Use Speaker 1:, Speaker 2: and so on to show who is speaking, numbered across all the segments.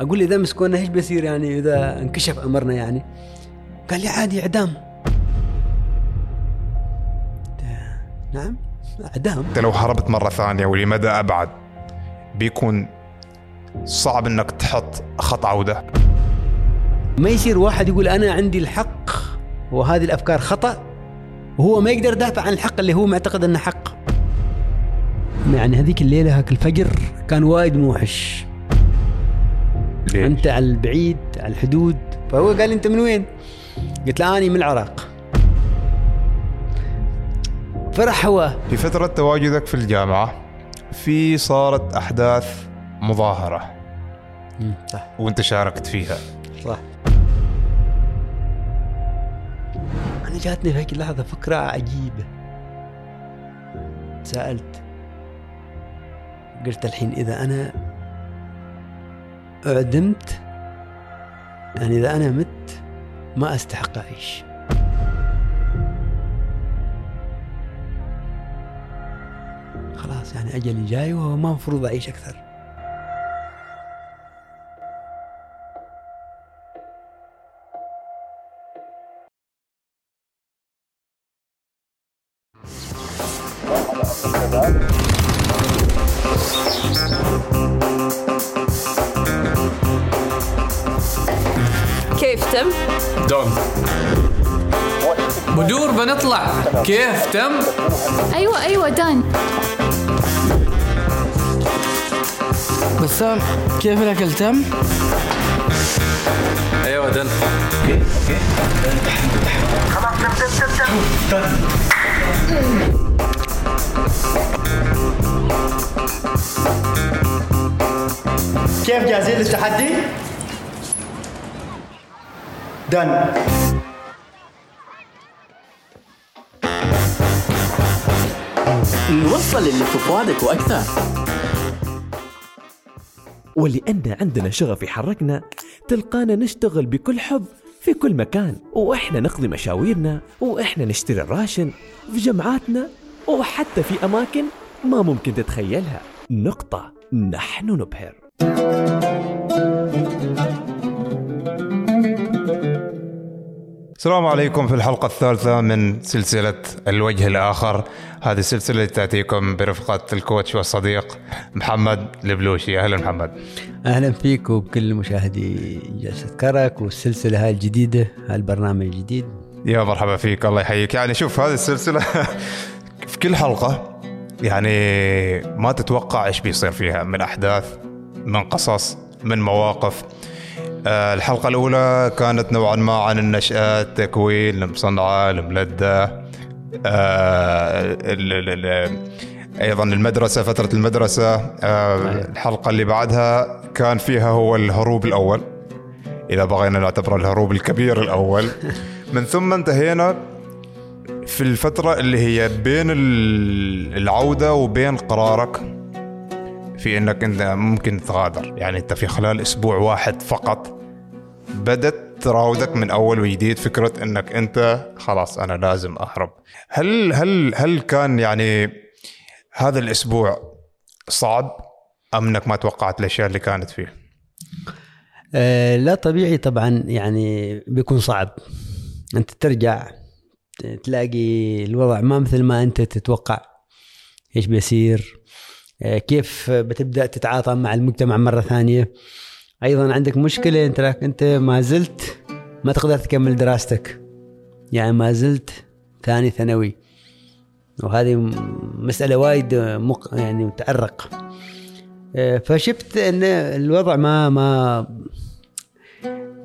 Speaker 1: أقول له إذا مسكونا إيش بيصير يعني إذا انكشف أمرنا يعني؟ قال لي عادي إعدام. نعم إعدام.
Speaker 2: إنت لو هربت مرة ثانية ولمدى أبعد؟ بيكون صعب إنك تحط خط عوده
Speaker 1: ما يصير واحد يقول أنا عندي الحق وهذه الأفكار خطأ وهو ما يقدر يدافع عن الحق اللي هو معتقد إنه حق. يعني هذيك الليلة هاك الفجر كان وايد موحش.
Speaker 2: ليش؟
Speaker 1: أنت على البعيد على الحدود. فهو قال لي أنت من وين؟ قلت له اني من العراق. فرح هو.
Speaker 2: في فترة تواجدك في الجامعة في صارت أحداث مظاهرة.
Speaker 1: صح.
Speaker 2: وأنت شاركت فيها.
Speaker 1: صح. أنا جاتني في هيك اللحظة فكرة عجيبة. سألت. قلت الحين إذا أنا اعدمت يعني إذا أنا مت ما أستحق أعيش. خلاص يعني اجلي جاي وما المفروض أعيش أكثر.
Speaker 3: كيف تم؟
Speaker 4: دون بدور بنطلع كيف تم
Speaker 3: أيوه أيوه دان
Speaker 5: بسام كيف الاكل تم؟
Speaker 4: أيوه دن
Speaker 6: كيف جاهزين للتحدي؟ دن
Speaker 7: نوصل اللي في فؤادك وأكثر
Speaker 8: ولأن عندنا شغف يحركنا تلقانا نشتغل بكل حب في كل مكان وإحنا نقضي مشاويرنا وإحنا نشتري الراشن في جمعاتنا وحتى في أماكن ما ممكن تتخيلها. نقطة نحن نبهر.
Speaker 2: السلام عليكم في الحلقة الثالثة من سلسلة الوجه الآخر. هذه السلسلة تأتيكم برفقة الكوتش والصديق محمد البلوشي. أهلا محمد.
Speaker 1: أهلا فيك وبكل مشاهدي جلسة كرك والسلسلة هاي الجديدة هاي البرنامج الجديد.
Speaker 2: يا مرحبا فيك الله يحييك. يعني شوف هذه السلسلة في كل حلقة يعني ما تتوقع إيش بيصير فيها من أحداث من قصص من مواقف. الحلقة الأولى كانت نوعا ما عن النشأة التكوين المصنعة الملدة آه، أيضا المدرسة فترة المدرسة. آه، الحلقة اللي بعدها كان فيها هو الهروب الأول. إذا بغينا نعتبره الهروب الكبير الأول. من ثم انتهينا في الفترة اللي هي بين ال- العودة وبين قرارك. في إنك أنت ممكن تغادر. يعني أنت في خلال أسبوع واحد فقط بدت تراودك من أول وجديد فكرة إنك أنت خلاص أنا لازم أهرب. هل هل هل كان يعني هذا الأسبوع صعب أم إنك ما توقعت الأشياء اللي كانت فيه؟
Speaker 1: آه لا طبيعي طبعا يعني بيكون صعب. أنت ترجع تلاقي الوضع ما مثل ما أنت تتوقع. إيش بيصير؟ كيف بتبدأ تتعاطى مع المجتمع مرة ثانية. أيضا عندك مشكلة أنت أنت ما زلت ما تقدر تكمل دراستك. يعني ما زلت ثاني ثانوي. وهذه مسألة وايد مق... يعني متعرق آه، فشفت إن الوضع ما ما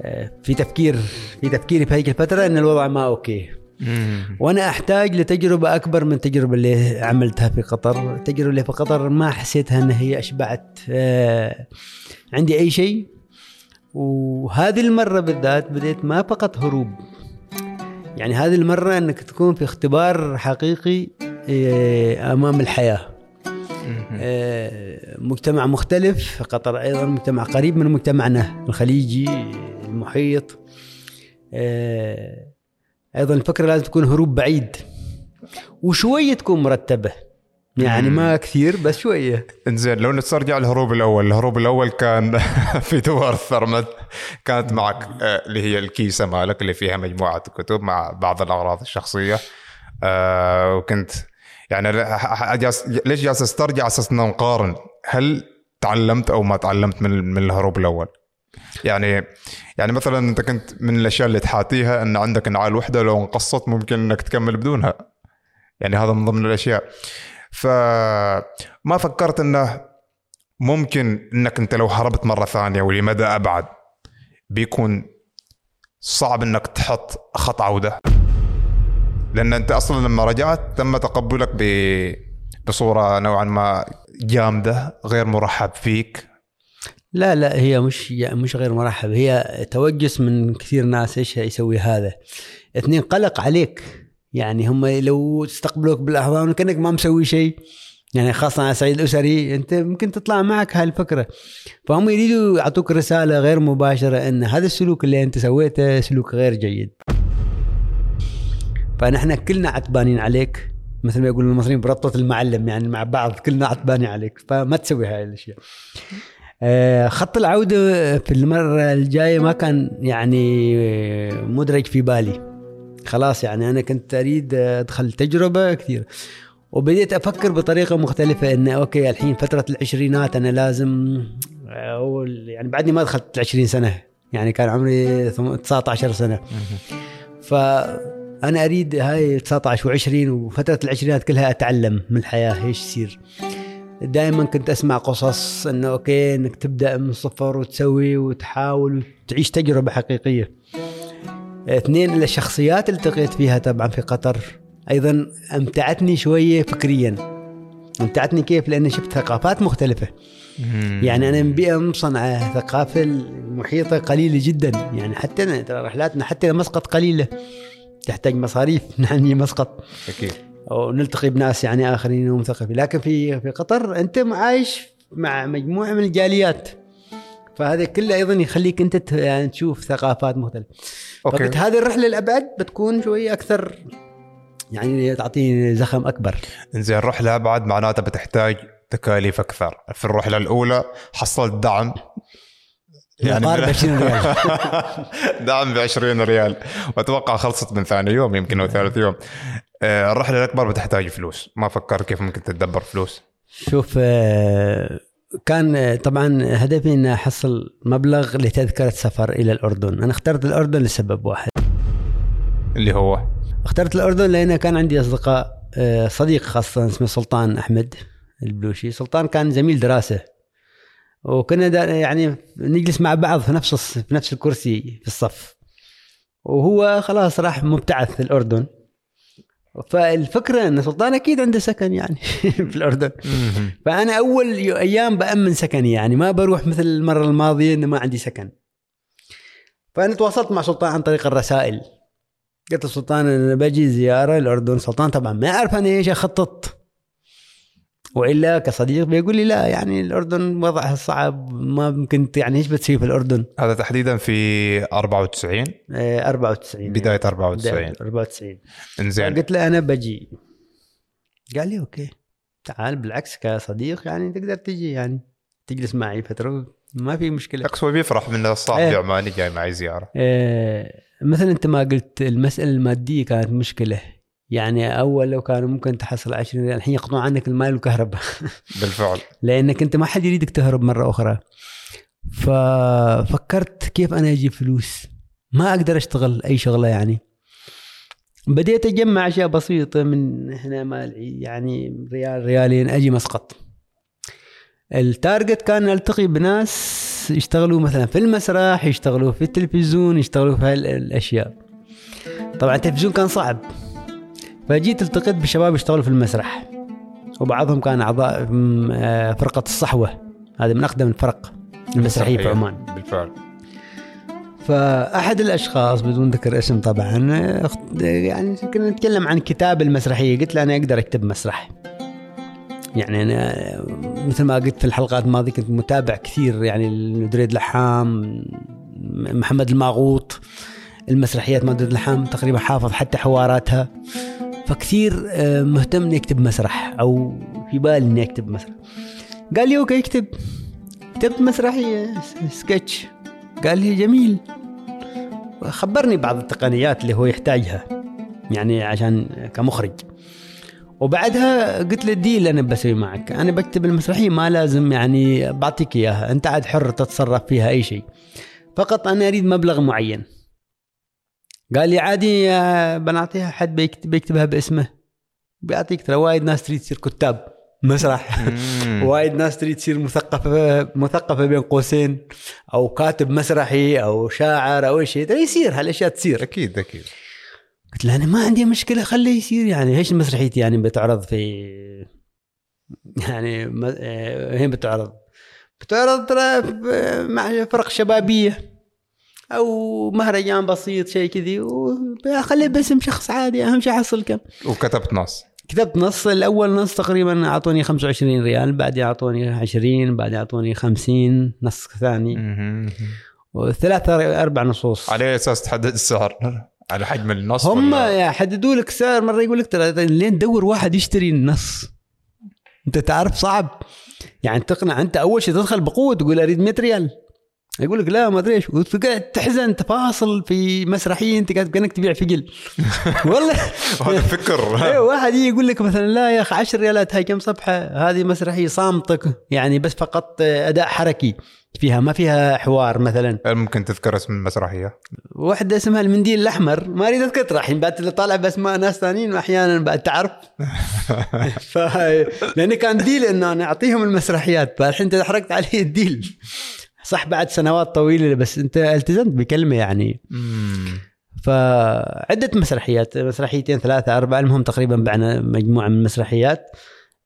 Speaker 1: آه، في تفكير في تفكيري في هذيك الفترة إن الوضع ما أوكي. وأنا أحتاج لتجربة أكبر من التجربه اللي عملتها في قطر. التجربه اللي في قطر ما حسيتها إن هي أشبعت. آه، عندي أي شيء؟ وهذه المرة بالذات بديت ما فقط هروب. يعني هذه المرة إنك تكون في اختبار حقيقي آه، أمام الحياة. آه، مجتمع مختلف قطر أيضا مجتمع قريب من مجتمعنا الخليجي المحيط. آه، أيضا الفكرة لازم تكون هروب بعيد وشويه تكون مرتبة. يعني ما كثير بس شوية.
Speaker 2: إنزين لو نسترجع الهروب الأول، الهروب الأول كان في دوار الثرمد كانت معك آه، اللي هي الكيسة مالك اللي فيها مجموعة كتب مع بعض الأغراض الشخصية. آه، وكنت يعني ليش جالس أسترجع أساس نقارن؟ هل تعلمت أو ما تعلمت من من الهروب الأول؟ يعني يعني مثلا انت كنت من الأشياء اللي تحاتيها إن عندك نعال وحدة لو انقصت ممكن إنك تكمل بدونها. يعني هذا من ضمن الأشياء. فما فكرت إنه ممكن إنك أنت لو هربت مرة ثانية ولمدى أبعد؟ بيكون صعب إنك تحط خط عوده لأن أنت أصلا لما رجعت تم تقبلك بصورة نوعا ما جامدة غير مرحب فيك.
Speaker 1: لا لا هي مش مش غير مرحب. هي توجس من كثير ناس إيش يسوي هذا. اثنين قلق عليك. يعني هم لو استقبلوك بالأحضان كانك ما مسوي شيء. يعني خاصة على الصعيد الأسري أنت ممكن تطلع معك هالفكرة. فهم يريدوا يعطوك رسالة غير مباشرة أن هذا السلوك اللي أنت سويته سلوك غير جيد. فنحن كلنا عتبانين عليك. مثل ما يقولون المصريين بربطة المعلم يعني مع بعض كلنا عتبانين عليك. فما تسوي هاي الأشياء. خط العودة في المرة الجاية ما كان يعني آه، مدرج في بالي. خلاص يعني أنا كنت أريد أدخل تجربة كثير وبديت أفكر بطريقة مختلفة إن أوكي الحين فترة العشرينات أنا لازم أو يعني بعدني ما دخلت العشرين سنة. يعني كان عمري ثم- 19 سنة. فأنا أريد هاي 19 و20 وفترة العشرينات كلها أتعلم من الحياة إيش يصير. دائما كنت أسمع قصص إنه أوكي إنك تبدأ من الصفر وتسوي وتحاول وتعيش تجربة حقيقية. اثنين الشخصيات اللي التقيت فيها طبعا في قطر أيضا أمتعتني شوية فكريا. أمتعتني كيف؟ لأني شفت ثقافات مختلفة. يعني أنا من بيئة مصنعة ثقافة المحيطة قليلة جدا يعني حتى رحلاتنا حتى مسقط قليلة تحتاج مصاريف يعني مسقط
Speaker 2: أكيد
Speaker 1: ونلتقي بناس يعني آخرين ومثقفين. لكن في في قطر أنت عايش مع مجموعة من الجاليات. فهذا كله أيضا يخليك أنت يعني تشوف ثقافات مختلفة.
Speaker 2: أوكي.
Speaker 1: فقلت هذه الرحلة الابعد بتكون شوي أكثر يعني تعطيني زخم أكبر.
Speaker 2: إنزين الرحلة أبعد معناتها بتحتاج تكاليف أكثر. في الرحلة الأولى حصلت دعم.
Speaker 1: مقارب 20 ريال.
Speaker 2: دعم ب 20 ريال. وأتوقع خلصت من ثاني يوم يمكن أو ثالث يوم. آه، الرحلة الأكبر بتحتاج فلوس. ما فكرت كيف ممكن تتدبر فلوس.
Speaker 1: شوف آه، كان آه، طبعا هدفي ان أحصل مبلغ لتذكرة سفر إلى الأردن. أنا اخترت الأردن لسبب واحد.
Speaker 2: اللي هو؟
Speaker 1: اخترت الأردن لأن كان عندي أصدقاء صديق خاصة اسمه سلطان أحمد البلوشي. سلطان كان زميل دراسة. وكنا يعني نجلس مع بعض في نفس في نفس الكرسي في الصف. وهو خلاص راح مبتعث الأردن. فالفكرة إن سلطان أكيد عنده سكن يعني في الأردن. فأنا أول أيام بأمن سكني يعني ما بروح مثل المرة الماضية إنه ما عندي سكن. فأنا تواصلت مع سلطان عن طريق الرسائل. قلت لسلطان أنا بجي زيارة الأردن. سلطان طبعا ما يعرف أنا إيش أخطط. وإلا كصديق بيقول لي لا يعني الأردن وضعها صعب ما ممكن يعني إيش بتسوي في الأردن؟
Speaker 2: هذا تحديدا في 94
Speaker 1: آه، 94
Speaker 2: بداية 94
Speaker 1: بداية 94
Speaker 2: إنزين.
Speaker 1: قلت له أنا بجي. قال لي أوكي. تعال بالعكس كصديق يعني تقدر تجي يعني تجلس معي فترة ما في مشكلة.
Speaker 2: اقصى بيفرح من صاحبي
Speaker 1: إيه.
Speaker 2: عماني جاي معي زيارة.
Speaker 1: آه، مثلا أنت ما قلت المسألة المادية كانت مشكلة. يعني أول لو كانوا ممكن تحصل 20 ريال الحين يقطعون عنك الماء والكهرباء
Speaker 2: بالفعل.
Speaker 1: لأنك أنت ما حد يريدك تهرب مرة أخرى. ففكرت كيف أنا أجيب فلوس؟ ما أقدر أشتغل أي شغلة يعني. بديت أجمع أشياء بسيطة من هنا ما يعني ريال ريالين أجي مسقط. التارجت كان ألتقي بناس يشتغلوا مثلا في المسرح يشتغلوا في التلفزيون يشتغلوا في هالاشياء طبعا التلفزيون كان صعب. فجيت التقيت بشباب يشتغلوا في المسرح. وبعضهم كان أعضاء آه، فرقة الصحوة. هذه من أقدم الفرق المسرحية في عمان.
Speaker 2: بالفعل.
Speaker 1: فأحد الأشخاص بدون ذكر اسم طبعا آه، يعني كنا نتكلم عن كتاب المسرحية. قلت له أنا أقدر أكتب مسرح. يعني أنا آه، مثل ما قلت في الحلقات الماضية كنت متابع كثير يعني دريد لحام محمد الماغوط المسرحيات ما دريد لحام تقريبا حافظ حتى حواراتها. فكثير آه، مهتم اني اكتب مسرح أو في بالي اني اكتب مسرح. قال لي okay اكتب. كتبت مسرحيه س- سكتش. قال لي جميل. خبرني بعض التقنيات اللي هو يحتاجها يعني عشان كمخرج. وبعدها قلت له الديل أنا بسوي معك. أنا بكتب المسرحية ما لازم يعني بعطيك إياها. أنت عاد حر تتصرف فيها أي شيء. فقط أنا أريد مبلغ معين. قال لي عادي بنعطيها حد بيكتب بيكتبها باسمه. بيعطيك ترى وايد ناس تريد تصير كتاب. مسرح. وايد ناس تريد تصير مثقفة مثقفة بين قوسين أو كاتب مسرحي أو شاعر أو أي شيء. ترى يصير هالأشياء تصير.
Speaker 2: أكيد أكيد.
Speaker 1: قلت له أنا ما عندي مشكلة خليه يصير يعني. إيش مسرحيتي يعني بتعرض في يعني آه، وين بتعرض؟ بتعرض ترى مع فرق شبابية. أو مهرجان بسيط شيء كذي وخليه باسم شخص عادي أهم شيء احصل كم.
Speaker 2: وكتبت نص.
Speaker 1: كتبت نص الأول نص تقريبا أعطوني 25 ريال بعدين أعطوني 20 بعدين أعطوني 50 نص ثاني. وثلاثة أربع نصوص.
Speaker 2: على أساس تحدد السعر. على حجم النص
Speaker 1: هم يحددوا لك سعر مرة يقول لك ترى لين تدور واحد يشتري النص. أنت تعرف صعب. يعني تقنع أنت أول شيء تدخل بقوة تقول أريد 100 ريال. يقول لك لا ما أدري إيش. وتقعد تحزن تفاصل في مسرحية أنت قاعد كانك تبيع فقل. والله.
Speaker 2: هذا فكر.
Speaker 1: أيوه واحد يقول لك مثلا لا يا أخي 10 ريالات هاي كم صفحة؟ هذه مسرحية صامتك يعني بس فقط أداء حركي. فيها ما فيها حوار مثلا.
Speaker 2: ممكن تذكر اسم المسرحية؟
Speaker 1: واحدة اسمها المنديل الأحمر. ما أريد أذكر الحين بعد طالع بأسماء ناس ثانيين أحيانا بعد تعرف. ف... لأن كان ديل إنه أنا أعطيهم المسرحيات فالحين أنت حركت علي الديل. صح بعد سنوات طويلة بس أنت التزمت بكلمة يعني. فعدة مسرحيات مسرحيتين ثلاثة أربعة المهم تقريبا بعنا مجموعة من المسرحيات.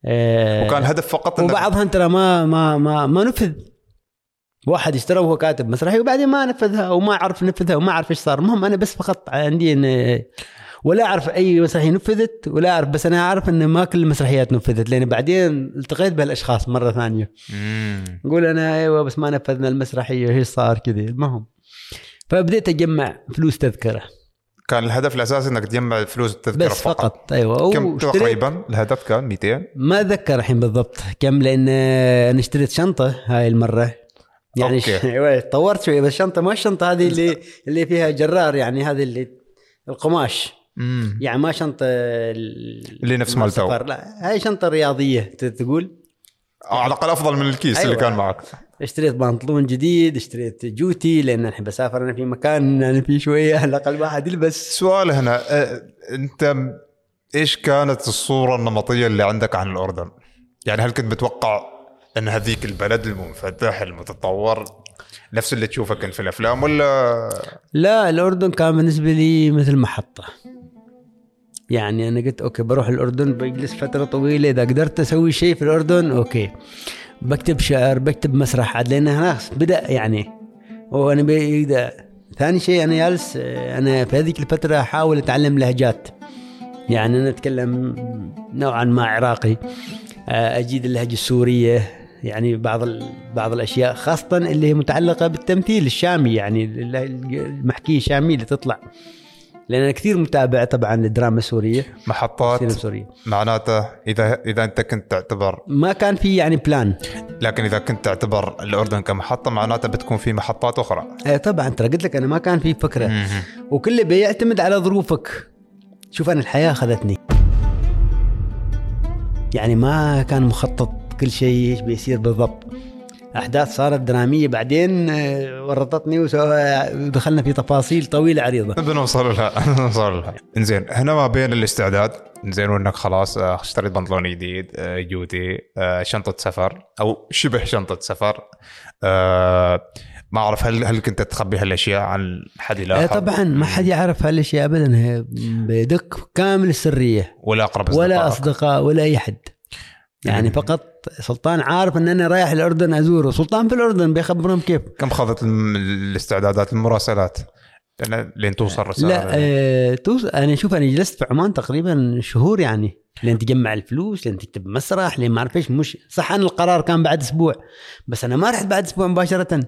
Speaker 1: آه،
Speaker 2: وكان الهدف فقط
Speaker 1: وبعضها ترى ما ما ما ما نفذ. واحد اشترى وهو كاتب مسرحي وبعدين ما نفذها وما عرف نفذها وما عرف إيش صار. المهم أنا بس فقط عندي إن ولا أعرف أي مسرحية نفذت ولا أعرف بس أنا أعرف إن ما كل المسرحيات نفذت لأن بعدين التقيت بهالأشخاص مرة
Speaker 2: ثانية.
Speaker 1: نقول أنا أيوه بس ما نفذنا المسرحية إيش صار كذا المهم فبديت أجمع فلوس تذكرة.
Speaker 2: كان الهدف الأساسي إنك تجمع فلوس التذكره
Speaker 1: بس فقط. أيوه.
Speaker 2: كم تقريبا؟ الهدف كان 200
Speaker 1: ما أتذكر الحين بالضبط كم لأن أنا اشتريت شنطة هاي المرة. يعني
Speaker 2: okay.
Speaker 1: ش... أيوة، طورت شوي بس الشنطه ما الشنطة هذه اللي اللي فيها جرار يعني هذه اللي القماش. يعني ما شنطة ال-
Speaker 2: اللي نفس مال تو.
Speaker 1: لا هاي شنطة رياضية تقول
Speaker 2: على الأقل أفضل من الكيس
Speaker 1: أيوة.
Speaker 2: اللي كان معك
Speaker 1: اشتريت بنطلون جديد اشتريت جوتي لأن الحين بسافر أنا في مكان أنا في شوية على الأقل واحد يلبس
Speaker 2: سؤال هنا أنت إيش كانت الصورة النمطية اللي عندك عن الأردن؟ يعني هل كنت متوقع أن هذيك البلد المنفتح المتطور نفس اللي تشوفه كنت في الأفلام ولا
Speaker 1: لا الأردن كان بالنسبة لي مثل محطة يعني أنا قلت okay بروح الأردن بجلس فترة طويلة. إذا قدرت أسوي شيء في الأردن okay. بكتب شعر بكتب مسرح عاد لأن خلاص بدأ يعني. وأنا بيبدا ثاني شيء أنا جالس أنا في هذيك الفترة أحاول أتعلم لهجات. يعني أنا أتكلم نوعا ما عراقي. أجيد اللهجة السورية. يعني بعض بعض الأشياء خاصة اللي هي متعلقة بالتمثيل الشامي. يعني ال- المحكيه الشامي اللي تطلع. لأن أنا كثير متابع طبعا للدراما السورية.
Speaker 2: محطات
Speaker 1: السورية.
Speaker 2: معناته إذا إذا أنت كنت تعتبر
Speaker 1: ما كان في يعني بلان
Speaker 2: لكن إذا كنت تعتبر الأردن كمحطة معناته بتكون في محطات أخرى.
Speaker 1: آه طبعا ترى قلت لك أنا ما كان في فكرة. وكله بيعتمد على ظروفك. شوف أنا الحياة أخذتني. يعني ما كان مخطط كل شيء إيش بيصير بالضبط. أحداث صارت درامية. بعدين آه، ورطتني ودخلنا في تفاصيل طويلة عريضة.
Speaker 2: نبدا نوصل لها نوصل لها. إنزين هنا ما بين الاستعداد. إنزين وإنك خلاص آه، اشتريت بنطلون جديد آه، جوتي آه، شنطة سفر أو شبه شنطة سفر. آه، ما أعرف هل هل كنت تخبي هالأشياء عن حد
Speaker 1: آه
Speaker 2: لاحظ
Speaker 1: طبعا ما حد يعرف هالأشياء ابدا. هي بدق كامل السرية.
Speaker 2: ولا أقرب
Speaker 1: ولا
Speaker 2: أصدقائك؟
Speaker 1: أصدقاء ولا أي حد. يعني فقط سلطان عارف إن أنا رايح الأردن أزوره. سلطان في الأردن بيخبرهم كيف؟
Speaker 2: كم خذت الاستعدادات المراسلات لين توصل رسالة.
Speaker 1: لا آه توص... أنا شوف أنا جلست في عمان تقريبا شهور يعني لين تجمع الفلوس لين تكتب مسرح لين ما اعرف إيش مش صح ان القرار كان بعد أسبوع. بس أنا ما رحت بعد أسبوع
Speaker 2: مباشرة.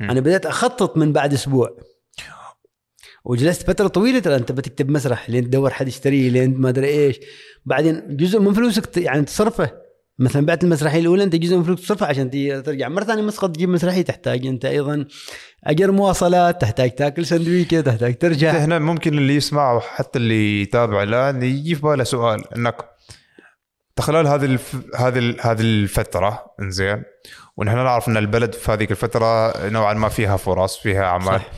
Speaker 1: أنا بديت أخطط من بعد أسبوع. وجلست فترة طويلة ترى أنت بتكتب مسرح لين تدور حد يشتريه لين ما أدري إيش. بعدين جزء من فلوسك يعني تصرفه. مثلا بعت المسرحية الأولى أنت جزء من فلوسك تصرفه عشان ترجع. مرة ثانية مسقط تجيب مسرحية تحتاج أنت أيضا أجر مواصلات تحتاج تاكل سندويكه تحتاج ترجع.
Speaker 2: هنا ممكن اللي يسمع وحتى اللي يتابع الآن يجي في باله سؤال إنك خلال هذه الف... هذه ال- هذه الفترة إنزين ونحن نعرف إن البلد في هذيك الفترة نوعا ما فيها فرص فيها أعمال.
Speaker 1: صح.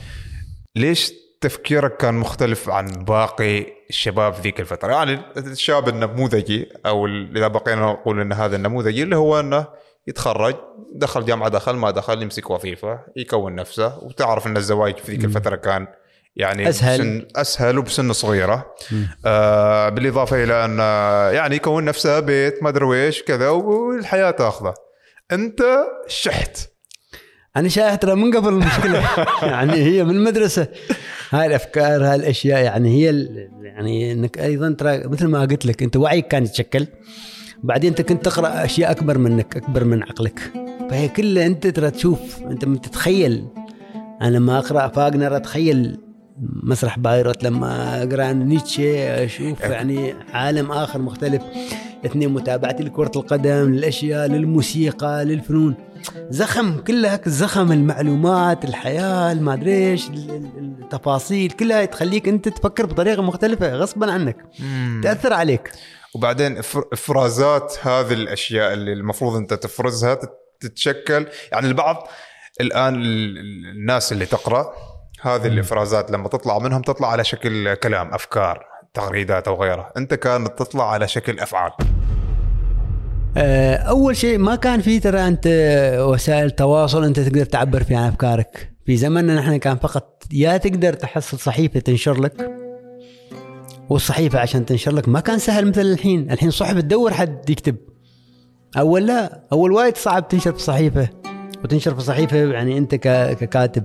Speaker 2: ليش تفكيرك كان مختلف عن باقي الشباب في ذيك الفترة. يعني الشاب النموذجي أو إذا بقينا نقول إن هذا النموذجي اللي هو إنه يتخرج دخل جامعة دخل ما دخل يمسك وظيفة يكون نفسه. وتعرف إن الزواج في ذيك الفترة كان يعني
Speaker 1: أسهل.
Speaker 2: بسن أسهل وبسن صغيرة. آه بالإضافة إلى إن يعني يكون نفسه بيت ما أدري إيش كذا والحياة تأخذه. أنت شحت.
Speaker 1: أنا شايح ترى من قبل المشكلة. يعني هي من المدرسة. هاي الأفكار هاي الأشياء يعني هي يعني إنك أيضا ترى مثل ما قلت لك أنت وعيك كان يتشكل. بعدين أنت كنت تقرأ أشياء أكبر منك أكبر من عقلك. فهي كلها أنت ترى تشوف أنت تتخيل. أنا لما أقرأ فاغنر أتخيل مسرح بايرت لما أقرأ نيتشه أشوف يعني عالم آخر مختلف. اثنين متابعتي لكرة القدم للأشياء للموسيقى للفنون. زخم كلها زخم المعلومات الحياة ما أدري إيش ال- ال- التفاصيل كلها تخليك أنت تفكر بطريقة مختلفة غصبا عنك. تأثر عليك.
Speaker 2: وبعدين إفرازات هذه الأشياء اللي المفروض أنت تفرزها تت- تتشكل. يعني البعض الآن ال- ال- الناس اللي تقرأ هذه الإفرازات لما تطلع منهم تطلع على شكل كلام أفكار تغريدات أو غيرها. أنت كانت تطلع على شكل
Speaker 1: أفعال. أول شيء ما كان في ترى أنت وسائل تواصل أنت تقدر تعبر فيها عن أفكارك. في زمننا نحن كان فقط يا تقدر تحصل صحيفة تنشر لك والصحيفة عشان تنشر لك ما كان سهل مثل الحين. الحين صحف تدور حد يكتب. أول لا أول وايد صعب تنشر في صحيفة وتنشر في صحيفة يعني أنت ككاتب.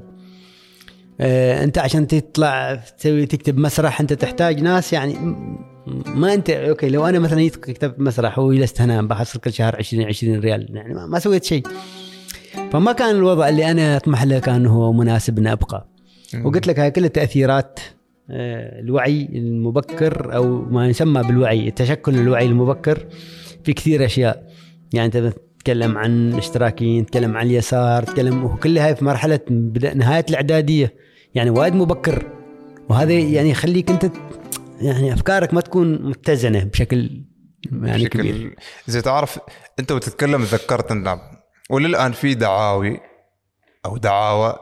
Speaker 1: آه، أنت عشان تطلع تسوي تكتب مسرح أنت تحتاج ناس يعني ما أنت أوكي لو أنا مثلا كتبت مسرح وجلست هنا بحصل كل شهر 20 20 ريال يعني ما, ما سويت شيء. فما كان الوضع اللي أنا أطمح له كان هو مناسب اني أبقى. وقلت لك هاي كلها تاثيرات آه، الوعي المبكر أو ما يسمى بالوعي تشكل الوعي المبكر في كثير أشياء. يعني أنت تتكلم عن الاشتراكيين تتكلم عن اليسار تتكلم وكلها هاي في مرحلة نهاية الإعدادية. يعني وايد مبكر. وهذا يعني يخليك أنت يعني أفكارك ما تكون متزنة بشكل يعني كبير.
Speaker 2: بشكل زي تعرف أنت وتتكلم تذكرت ان وللآن في دعاوي أو دعاوى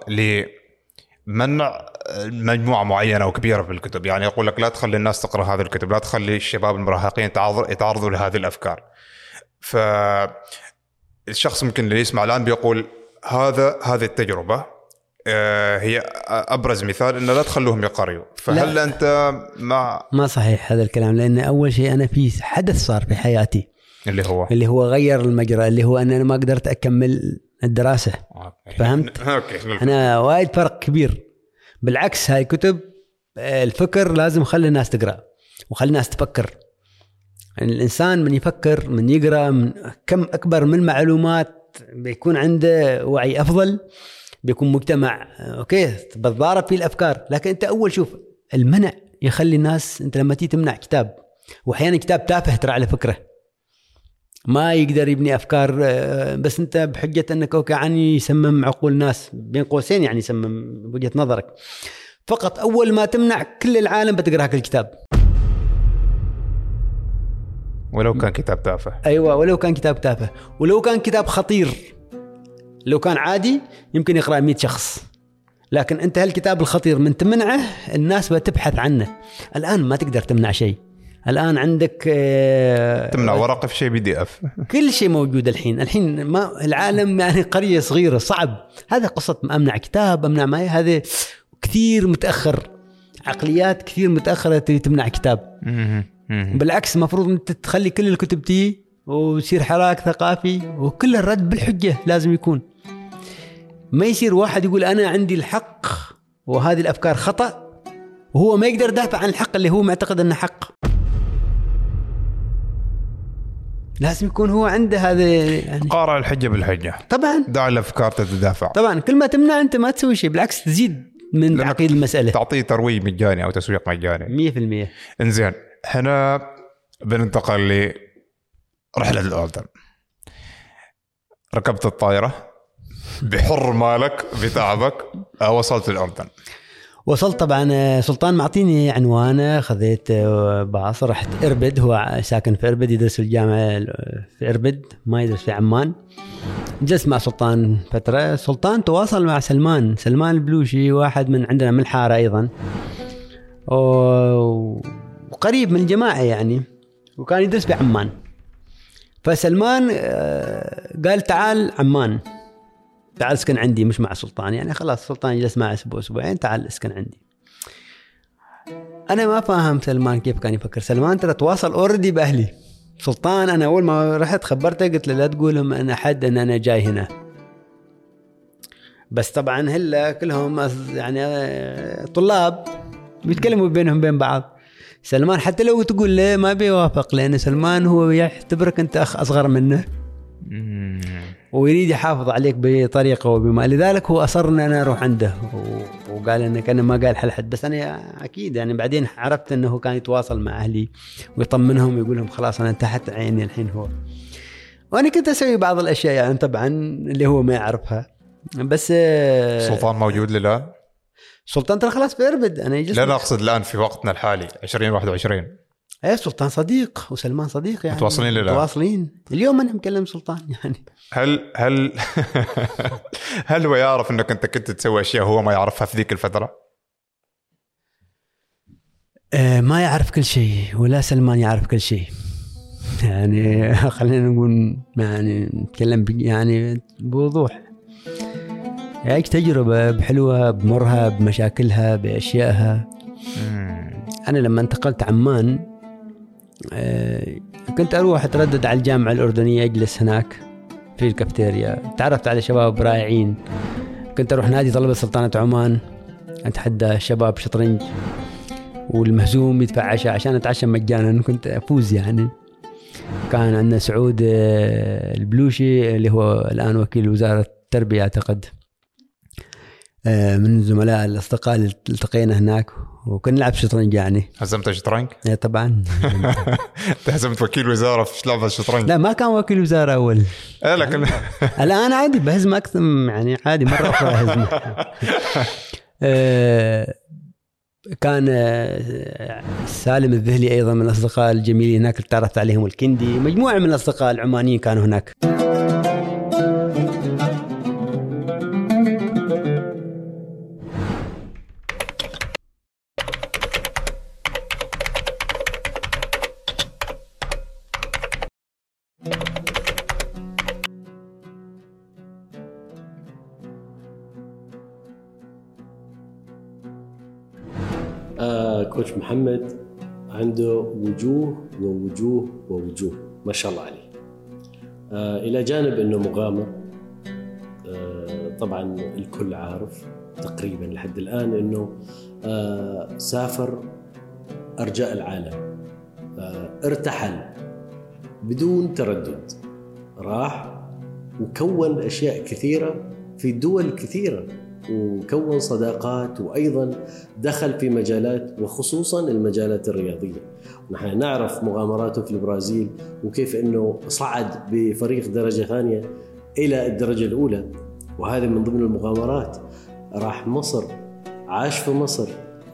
Speaker 2: لمنع مجموعة معينة وكبيره في الكتب. يعني يقول لك لا تخلي الناس تقرأ هذه الكتب لا تخلي الشباب المراهقين يتعرض- يتعرضوا لهذه الأفكار. ف الشخص ممكن اللي يسمع الآن بيقول هذا هذه التجربة هي أبرز مثال إنه لا تخلوهم يقريوا فهل
Speaker 1: لا.
Speaker 2: أنت مع
Speaker 1: ما صحيح هذا الكلام لأن أول شيء أنا في حدث صار في حياتي.
Speaker 2: اللي هو؟
Speaker 1: اللي هو غير المجرى اللي هو ان أنا ما قدرت أكمل الدراسة.
Speaker 2: أوكي.
Speaker 1: فهمت؟
Speaker 2: أوكي
Speaker 1: أنا وايد فرق كبير. بالعكس هاي كتب آه، الفكر لازم خلي الناس تقرأ وخلي الناس تفكر. يعني الإنسان من يفكر من يقرأ من كم أكبر من معلومات بيكون عنده وعي أفضل. بيكون مجتمع أوكي بتضارب فيه الأفكار. لكن أنت أول شوف المنع يخلي الناس أنت لما تيجي تمنع كتاب وأحيانا كتاب تافه ترى على فكرة. ما يقدر يبني أفكار آه، بس أنت بحجة أنك أوكي عني يسمم عقول ناس بين قوسين يعني يسمم بوجهه نظرك. فقط أول ما تمنع كل العالم بتقرأ هذا الكتاب.
Speaker 2: ولو كان كتاب تافه.
Speaker 1: أيوه ولو كان كتاب تافه ولو كان كتاب خطير. لو كان عادي يمكن يقرأ 100 شخص. لكن أنت هالكتاب الخطير من تمنعه الناس بتبحث عنه. الآن ما تقدر تمنع شيء. الآن عندك آه،
Speaker 2: تمنع ورقة في شيء PDF.
Speaker 1: كل شيء موجود الحين. الحين ما العالم يعني قرية صغيرة صعب. هذا قصة أمنع كتاب أمنع ما هذا كثير متأخر. عقليات كثير متأخرة تمنع كتاب. بالعكس المفروض أنت تخلي كل الكتب تي ويصير حراك ثقافي وكل الرد بالحجة لازم يكون. ما يصير واحد يقول أنا عندي الحق وهذه الأفكار خطأ وهو ما يقدر يدافع عن الحق اللي هو معتقد أنه حق. لازم يكون هو عنده هذا يعني.
Speaker 2: قارع الحجة بالحجة.
Speaker 1: طبعا.
Speaker 2: دع الافكار تتدافع.
Speaker 1: طبعا. كل ما تمنع أنت ما تسوي شيء بالعكس تزيد من تعقيد المسألة.
Speaker 2: تعطيه ترويج مجاني أو تسويق مجاني.
Speaker 1: 100%
Speaker 2: إنزين هنا بننتقل لرحلة الأردن. ركبت الطائرة. بحر مالك بتعبك آه، وصلت الاردن
Speaker 1: وصلت طبعا آه، سلطان معطيني عنوانه خذيت آه، باص رحت إربد. هو ساكن في إربد يدرس في الجامعة في إربد ما يدرس في عمان. جلست مع سلطان فترة. سلطان تواصل مع سلمان. سلمان البلوشي واحد من عندنا من الحارة أيضا. وقريب من الجماعة يعني. وكان يدرس في عمان فسلمان قال تعال عمان. تعال اسكن عندي مش مع سلطان. يعني خلاص سلطان جلس معي أسبوع أسبوعين تعال اسكن عندي. أنا ما فاهم سلمان كيف كان يفكر. سلمان ترى تواصل اوريدي بأهلي. سلطان أنا أول ما رحت خبرته قلت له لا تقول لهم أنا حد ان أنا جاي هنا. بس طبعا هلا كلهم يعني آه، طلاب بيتكلموا بينهم بين بعض. سلمان حتى لو تقول له ما بيوافق لأن سلمان هو يعتبرك أنت اخ أصغر منه. ويريد يحافظ عليك بطريقة وبما. لذلك هو أصر ان أنا أروح عنده. وقال إنك أنا ما قال حل حد بس أنا أكيد يعني بعدين عرفت إنه كان يتواصل مع أهلي ويطمنهم ويقول لهم خلاص أنا تحت عيني الحين هو. وأنا كنت أسوي بعض الأشياء يعني طبعا اللي هو ما يعرفها. بس آه،
Speaker 2: سلطان موجود للان
Speaker 1: سلطان ترى خلاص في أربد. أنا يجلس
Speaker 2: لا أنا أقصد الآن في وقتنا الحالي 2021
Speaker 1: إيه سلطان صديق وسلمان صديق يعني.
Speaker 2: متواصلين للآن؟
Speaker 1: متواصلين. اليوم أنا مكلم سلطان يعني.
Speaker 2: هل هل هل هو يعرف إنك أنت كنت تسوي أشياء هو ما يعرفها في ذيك الفترة؟
Speaker 1: آه، ما يعرف كل شيء ولا سلمان يعرف كل شيء. يعني خلينا نقول يعني نتكلم يعني بوضوح. يعيش تجربة بحلوها بمرها بمشاكلها بأشيائها. أنا لما انتقلت عمان كنت أروح أتردد على الجامعة الأردنية أجلس هناك في الكافتيريا. تعرفت على شباب رائعين. كنت أروح نادي طلبة سلطنة عمان أتحدى شباب شطرنج والمهزوم يدفع عشاء عشان أتعشى مجانا. كنت أفوز يعني. كان عندنا سعود آه، البلوشي اللي هو الآن وكيل وزارة التربية أعتقد. آه، من الزملاء الأصدقاء اللي التقينا هناك. وكنا نلعب شطرنج يعني.
Speaker 2: هزمت الشطرنج؟
Speaker 1: إيه طبعا.
Speaker 2: أنت هزمت وكيل وزارة في لعبه الشطرنج.
Speaker 1: لا ما كان وكيل وزارة أول.
Speaker 2: إيه لكن
Speaker 1: الآن عادي بهزم أكثر يعني عادي مرة أخرى اهزمه آه، كان آه، سالم الذهلي أيضا من الأصدقاء الجميلين هناك تعرفت عليهم الكندي. مجموعة من الأصدقاء العمانيين كانوا هناك.
Speaker 5: آه كوتش محمد عنده وجوه ووجوه ووجوه. ما شاء الله عليه. آه إلى جانب إنه مغامر. آه طبعا الكل عارف تقريبا لحد الآن إنه آه سافر أرجاء العالم. آه ارتحل بدون تردد. راح وكون أشياء كثيرة في دول كثيرة. وكون صداقات وأيضا دخل في مجالات وخصوصا المجالات الرياضية. نحن نعرف مغامراته في البرازيل وكيف إنه صعد بفريق درجة ثانية إلى الدرجة الأولى وهذه من ضمن المغامرات. راح مصر عاش في مصر،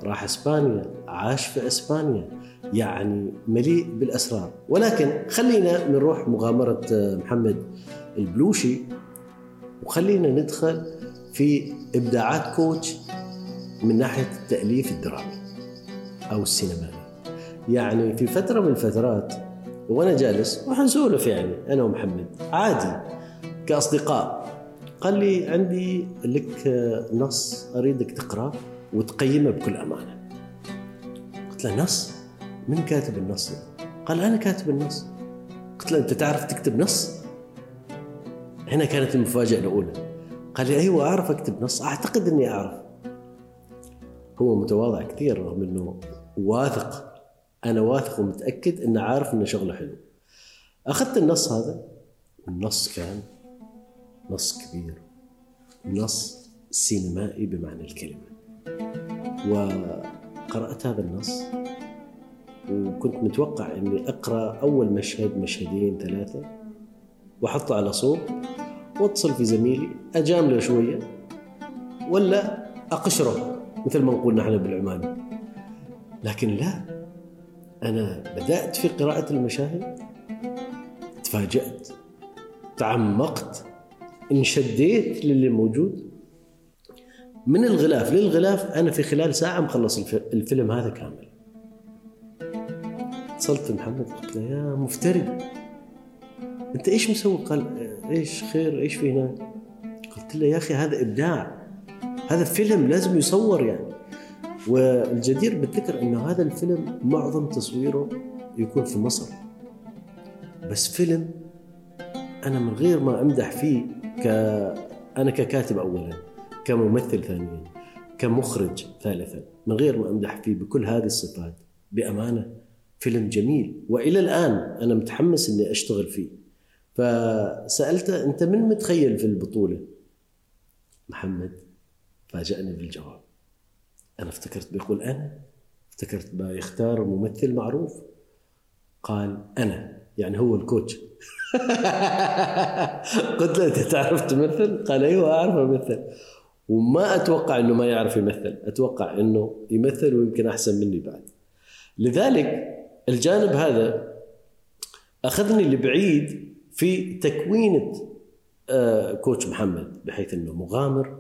Speaker 5: راح إسبانيا، عاش في إسبانيا، يعني مليء بالأسرار، ولكن خلينا نروح مغامرة محمد البلوشي وخلينا ندخل في إبداعات كوتش من ناحية التأليف الدرامي أو السينمائي. يعني في فترة من الفترات وأنا جالس وحنسولف يعني أنا ومحمد عادي كأصدقاء قال لي عندي لك نص أريدك تقراه وتقيمه بكل أمانة. قلت له نص؟ من كاتب النص؟ قال أنا كاتب النص. قلت له أنت تعرف تكتب نص؟ هنا كانت المفاجأة الأولى. قال لي أيوه أعرف أكتب نص. أعتقد إني أعرف. هو متواضع كثير رغم إنه واثق. أنا واثق ومتأكد انه عارف إنه شغله حلو. أخذت النص هذا النص كان نص كبير. نص سينمائي بمعنى الكلمة. وقرأت هذا النص وكنت متوقع إني أقرأ أول مشهد مشهدين ثلاثة وأحطه على صوت واتصل في زميلي اجامله شوية ولا أقشره مثل ما نقول نحن بالعماني. لكن لا أنا بدأت في قراءة المشاهد تفاجأت تعمقت انشديت للي موجود. من الغلاف للغلاف أنا في خلال ساعة مخلص الف- الفيلم هذا كامل. اتصلت محمد قلت له يا مفتري أنت إيش مسوي؟ قال إيش خير؟ إيش في هناك؟ قلت له يا أخي هذا إبداع. هذا فيلم لازم يصور يعني. والجدير بالذكر إنه هذا الفيلم معظم تصويره يكون في مصر. بس فيلم أنا من غير ما أمدح فيه ك أنا ككاتب اولا كممثل ثانيا كمخرج ثالثا من غير ما أمدح فيه بكل هذه الصفات. بأمانة فيلم جميل. وإلى الآن أنا متحمس إني أشتغل فيه. فسالته أنت من متخيل في البطولة؟ محمد فاجأني بالجواب. أنا افتكرت بيقول أنا افتكرت بيختار ممثل معروف. قال أنا يعني هو الكوتش. قلت له أنت تعرف تمثل؟ قال أيوه أعرف أمثل. وما أتوقع إنه ما يعرف يمثل. أتوقع إنه يمثل ويمكن أحسن مني بعد. لذلك الجانب هذا أخذني لبعيد في تكوينه آه، كوتش محمد بحيث إنه مغامر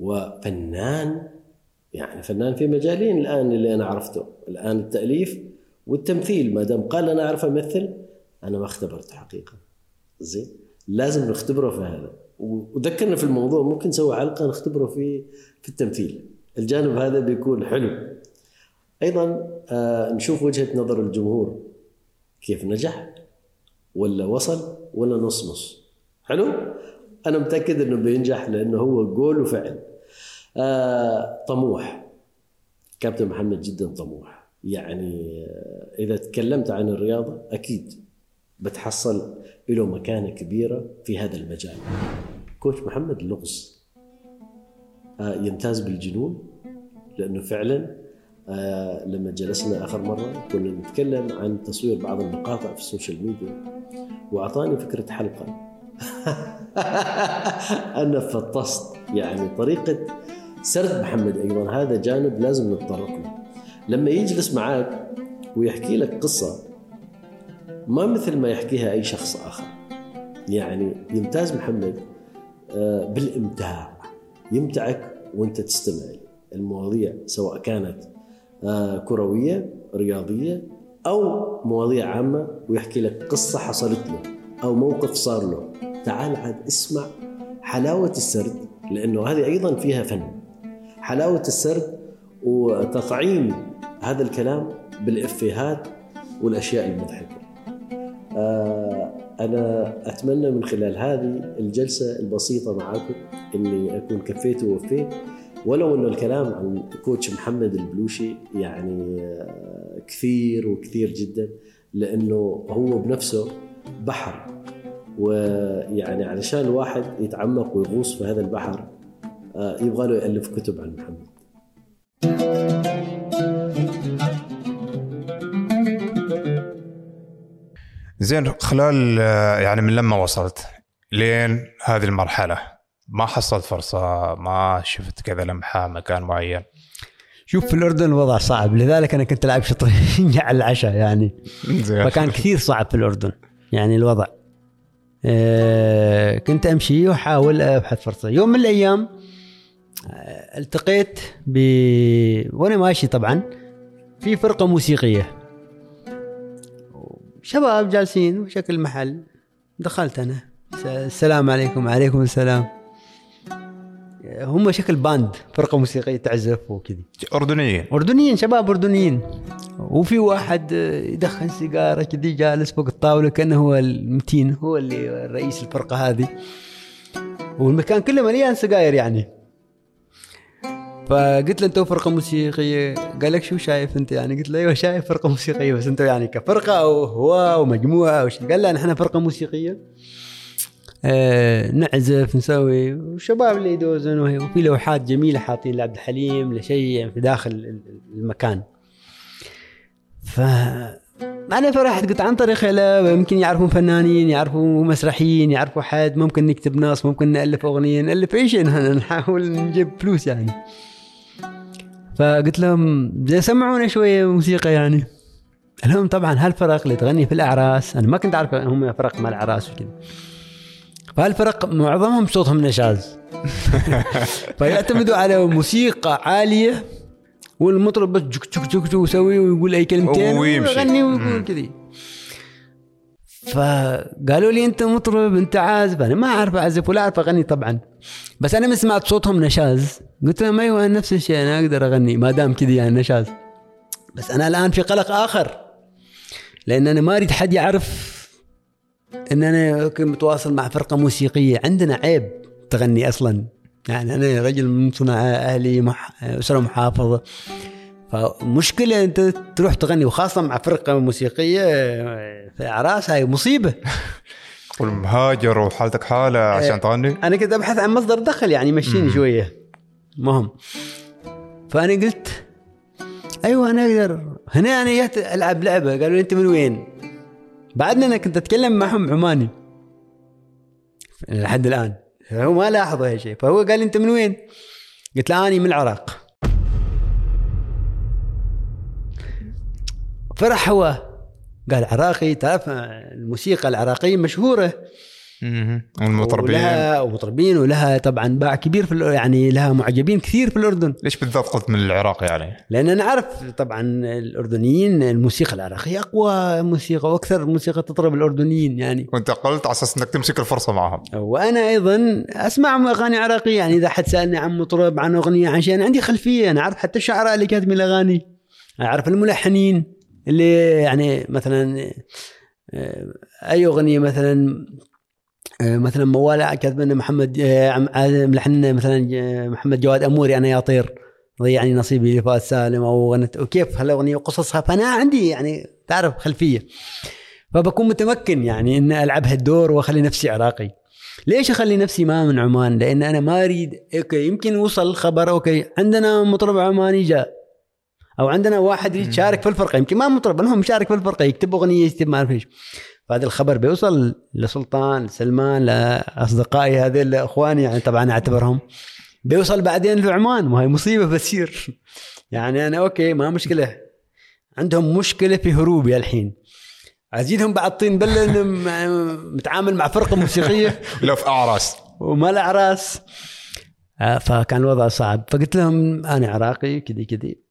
Speaker 5: وفنان. يعني فنان في مجالين الآن اللي أنا عرفته. الآن التأليف والتمثيل ما دام قال أنا أعرف أمثل أنا ما اختبرت حقيقة. زين؟ لازم نختبره في هذا. وذكرنا في الموضوع ممكن نسوي حلقة نختبره في في التمثيل. الجانب هذا بيكون حلو. أيضا آه نشوف وجهة نظر الجمهور. كيف نجح؟ ولا وصل ولا نص نص. حلو؟ أنا متأكد إنه بينجح لأنه هو قول وفعل. آه طموح. كابتن محمد جدا طموح. يعني آه، إذا تكلمت عن الرياضة أكيد بتحصل له مكانة كبيرة في هذا المجال. coach محمد لغز. آه يمتاز بالجنون لأنه فعلا آه لما جلسنا آخر مرة كنا نتكلم عن تصوير بعض المقاطع في السوشيال ميديا. وأعطاني فكرة حلقة. أنا فطست. يعني طريقة سرد محمد أيضا هذا جانب لازم نتطرق له. لما يجلس معك ويحكي لك قصة ما مثل ما يحكيها أي شخص آخر. يعني يمتاز محمد آه، بالإمتاع. يمتعك وأنت تستمع المواضيع سواء كانت آه، كروية رياضية أو مواضيع عامة ويحكي لك قصة حصلت له أو موقف صار له. تعال عاد اسمع حلاوة السرد لأنه هذه أيضا فيها فن. حلاوة السرد وتطعيم هذا الكلام بالإفيهات والأشياء المضحكة. آه، أنا أتمنى من خلال هذه الجلسة البسيطة معاكم إني أكون كفيت ووفيت ولو إنه الكلام عن كوتش محمد البلوشي يعني آه، كثير وكثير جدا لأنه هو بنفسه بحر. ويعني علشان الواحد يتعمق ويغوص في هذا البحر آه، يبغى له يألف كتب عن محمد.
Speaker 2: زين خلال آه، يعني من لما وصلت لين هذه المرحلة ما حصلت فرصة ما شفت كذا لمحة مكان معين.
Speaker 1: شوف في الأردن الوضع صعب لذلك أنا كنت ألعب شطرنج على العشاء يعني فكان كثير صعب في الأردن يعني الوضع. آه، كنت أمشي وأحاول أبحث فرصة. يوم من الأيام آه، التقيت ب وأنا ماشي طبعا في فرقة موسيقية. شباب جالسين بشكل محل. دخلت أنا. السلام عليكم. عليكم السلام. هم شكل باند فرقة موسيقية تعزف وكذي.
Speaker 2: اردنيين
Speaker 1: أردنيين شباب أردنيين. وفي واحد يدخن سيجارة كذي جالس فوق الطاولة كأنه هو المتين هو اللي رئيس الفرقة هذه. والمكان كله مليان سجاير يعني. فقلت له أنتوا فرقة موسيقية؟ قال لك شو شايف أنت يعني؟ قلت له أيوه شايف فرقة موسيقية بس أنتوا يعني كفرقة أو هو ومجموعه وش قال لا نحن فرقة موسيقية. نعزف نسوي. والشباب اللي يدوزن وفي لوحات جميلة حاطين لعبد الحليم لشيء في داخل ال- المكان. ف أنا فرحت قلت عن طريق يمكن يعرفون فنانين يعرفوا مسرحيين يعرفوا حد ممكن نكتب نص ممكن نألف أغنية نألف أي شيء. نحاول نجيب فلوس يعني. فقلت لهم سمعونا شوية موسيقى يعني. لهم طبعا هالفرق اللي تغني في الأعراس أنا ما كنت أعرف هم فرق مال الأعراس وكذا. فهالفرق معظمهم صوتهم نشاز. فيعتمدوا على موسيقى عالية والمطرب بس جك جك جك جك يسوي ويقول أي كلمتين. ويغني ويقول. كذي. فقالوا لي أنت مطرب أنت عازف أنا ما أعرف أعزف ولا أعرف أغني طبعا. بس أنا من سمعت صوتهم نشاز. قلت لهم أيوه نفس الشيء أنا أقدر أغني ما دام كذي يعني نشاز. بس أنا الآن في قلق آخر لأن أنا ما أريد حد يعرف ان أنا متواصل مع فرقة موسيقية. عندنا عيب تغني أصلا. يعني أنا رجل من صنع أهلي مح... أسرة محافظة. فمشكلة أنت تروح تغني وخاصة مع فرقة موسيقية في أعراس هاي مصيبة.
Speaker 2: والمهاجر وحالتك حالة عشان تغني؟
Speaker 1: أنا كنت أبحث عن مصدر دخل يعني يمشيني شوية. مهم. فأنا قلت أيوه أنا أقدر. هنا أنا جيت ألعب لعبة قالوا أنت من وين؟ بعدنا أنا كنت اتكلم معهم عماني. لحد الآن. هو ما لاحظوا هالشيء فهو قال لي أنت من وين؟ قلت له اني من العراق. فرح هو. قال عراقي. تعرف الموسيقى العراقية مشهورة.
Speaker 2: مهم. والمطربين.
Speaker 1: ولها ومطربين ولها طبعا باع كبير في يعني لها معجبين كثير في الأردن.
Speaker 2: ليش بالذات قلت من العراق يعني؟
Speaker 1: لأن أنا أعرف طبعا الأردنيين الموسيقى العراقية أقوى موسيقى وأكثر موسيقى تطرب الأردنيين يعني.
Speaker 2: وأنت قلت على أساس إنك تمسك الفرصة معهم.
Speaker 1: وأنا أيضا أسمع أغاني عراقية يعني إذا حد سألني عن مطرب عن أغنية عن شيء أنا عندي خلفية. أنا أعرف حتى الشعراء اللي كاتبين الأغاني. أعرف الملحنين اللي يعني مثلا آه، أي أغنية مثلا مثلا موال كاتب لنا محمد آه، آه، ملحن مثلا آه، محمد جواد أموري أنا يا طير. ضيعني نصيبي لفؤاد سالم أو غنت وكيف هالاغنيه وقصصها؟ فأنا عندي يعني تعرف خلفية. فبكون متمكن يعني إن ألعب هالدور وأخلي نفسي عراقي. ليش أخلي نفسي ما من عمان؟ لأن أنا ما أريد أوكي يمكن وصل الخبر أوكي عندنا مطرب عماني جاء. أو عندنا واحد يشارك في الفرقة يمكن ما مطرب المهم مشارك في الفرقة يكتب أغنية يكتب ما أعرف إيش. فهذا الخبر بيوصل لسلطان لسلمان لأصدقائي هذول اخواني يعني طبعا أعتبرهم. بيوصل بعدين لعمان ما هي مصيبة بتصير. يعني أنا أوكي ما مشكلة. عندهم مشكلة في هروبي الحين. أزيدهم بعد طين بله متعامل مع فرقة موسيقية.
Speaker 2: لو في أعراس.
Speaker 1: وما له أعراس. آه، فكان الوضع صعب. فقلت لهم أنا عراقي كذي كذي.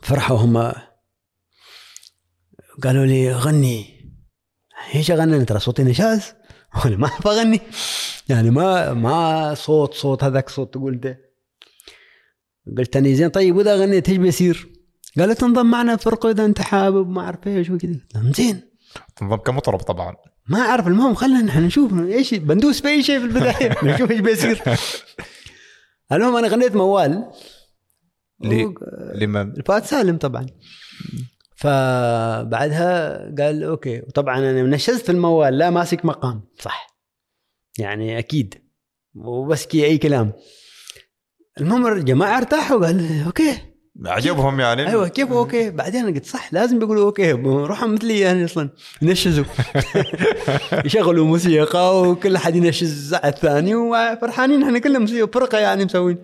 Speaker 1: فرحوا هم. قالوا لي غني. إيش اغني ترى صوتي نشاز؟ وأنا ما أغني. يعني ما ما صوت صوت هذاك صوت تقول ده قلت اني زين طيب وإذا غنيت إيش بيصير؟ قالت انضم معنا فرقة إذا أنت حابب ما أعرف إيش وكذا قلت لهم زين.
Speaker 2: تنضم كمطرب طبعا.
Speaker 1: ما أعرف المهم خلينا نحن نشوف إيش بندوس في أي شيء في البداية نشوف إيش بيصير. المهم أنا غنيت موال.
Speaker 2: لي-
Speaker 1: و-
Speaker 2: لمن؟
Speaker 1: فؤاد سالم طبعا. فبعدها قال أوكي. وطبعا أنا نشزت الموال لا ماسك مقام. صح. يعني أكيد. وبس كي أي كلام. المهم الجماعة ارتاحوا قال أوكي.
Speaker 2: عجبهم يعني؟
Speaker 1: أيوه كيف؟ أوكي. بعدين قلت صح لازم بيقولوا أوكي. روحوا مثلي يعني أصلا ينشزوا يشغلوا موسيقى وكل حد ينشز على الثاني وفرحانين إحنا كلنا موسيقى فرقة يعني مسوين.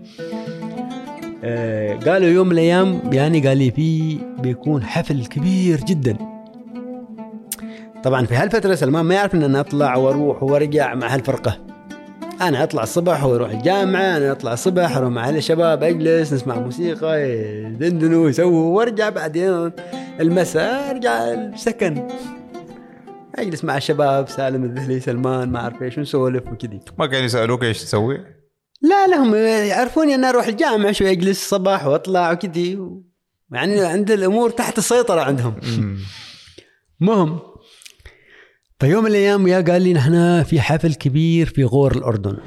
Speaker 1: آه قالوا يوم من الأيام يعني قال لي في بيكون حفل كبير جدا. طبعا في هالفترة سلمان ما يعرف إن أنا أطلع وأروح وأرجع مع هالفرقة. أنا أطلع الصبح وأروح الجامعة أنا أطلع الصبح أروح مع الشباب أجلس نسمع موسيقى يدندنوا يسووا وأرجع بعدين المساء أرجع السكن. أجلس مع الشباب سالم الذهلي سلمان ما أعرف إيش ونسولف وكذي.
Speaker 2: ما كانوا يسألوك إيش تسوي؟
Speaker 1: لا لا هم يعرفوني أنا أروح الجامعة شوي أجلس الصباح وأطلع وكذي يعني عند الأمور تحت السيطرة عندهم. مهم. فيوم من الأيام يا قال لي نحن في حفل كبير في غور الأردن.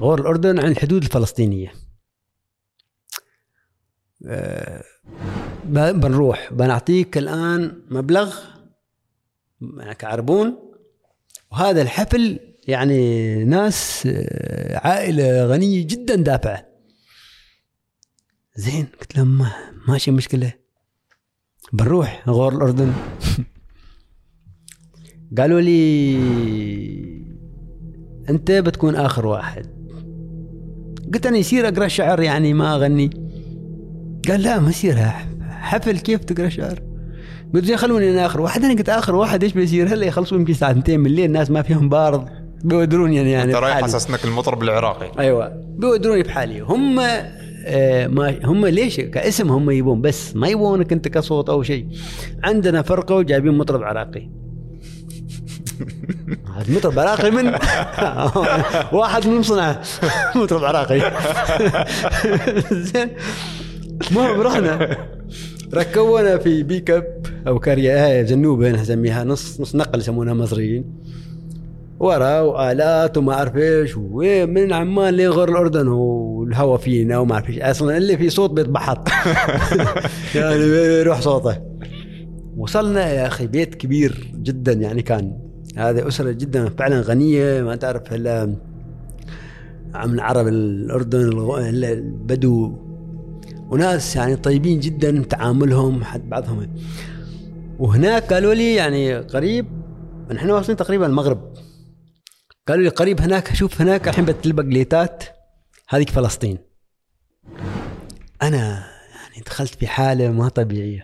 Speaker 1: غور الأردن عن الحدود الفلسطينية. ب- بنروح. بنعطيك الآن مبلغ كعربون. وهذا الحفل يعني ناس آه، عائلة غنية جدا دافعة. زين قلت لهم ما ماشي مشكلة. بنروح غور الأردن. قالوا لي أنت بتكون آخر واحد. قلت أنا يصير أقرأ شعر يعني ما أغني. قال لا ما يصير حفل كيف تقرأ شعر؟ قلت زين خلوني أنا آخر واحد. أنا قلت آخر واحد إيش بيصير؟ هلا يخلصوا يمكن الساعة 2 من الليل الناس ما فيهم بارض بيودروني يعني يعني
Speaker 2: أنت رايح. أساس انك المطرب العراقي.
Speaker 1: أيوه. بيودروني بحالي. هم آه، ما هم ليش؟ كاسم هم يبون بس ما يبونك أنت كصوت أو شيء. عندنا فرقة وجايبين مطرب عراقي. هذا مطرب عراقي من؟ واحد من صنعاء مطرب عراقي. زين. المهم رحنا ركبونا في بيك أب أو كاريا هاي جنوبه نسميها نص نص نقل يسمونها مصريين. ورا والات وما اعرف إيش ومن عمان لغير الأردن والهوا فينا وما اعرف إيش أصلا اللي في صوت بيتبحط. يعني يروح صوته. وصلنا يا أخي بيت كبير جدا يعني كان هذه أسرة جدا فعلا غنية. ما تعرف إلا من عرب الأردن البدو. وناس يعني طيبين جدا تعاملهم حد بعضهم. وهناك قالوا لي يعني قريب نحن واصلين تقريبا المغرب. قالوا لي قريب هناك شوف هناك الحين بتلبق ليتات. هذيك فلسطين. أنا يعني دخلت في حالة ما طبيعية.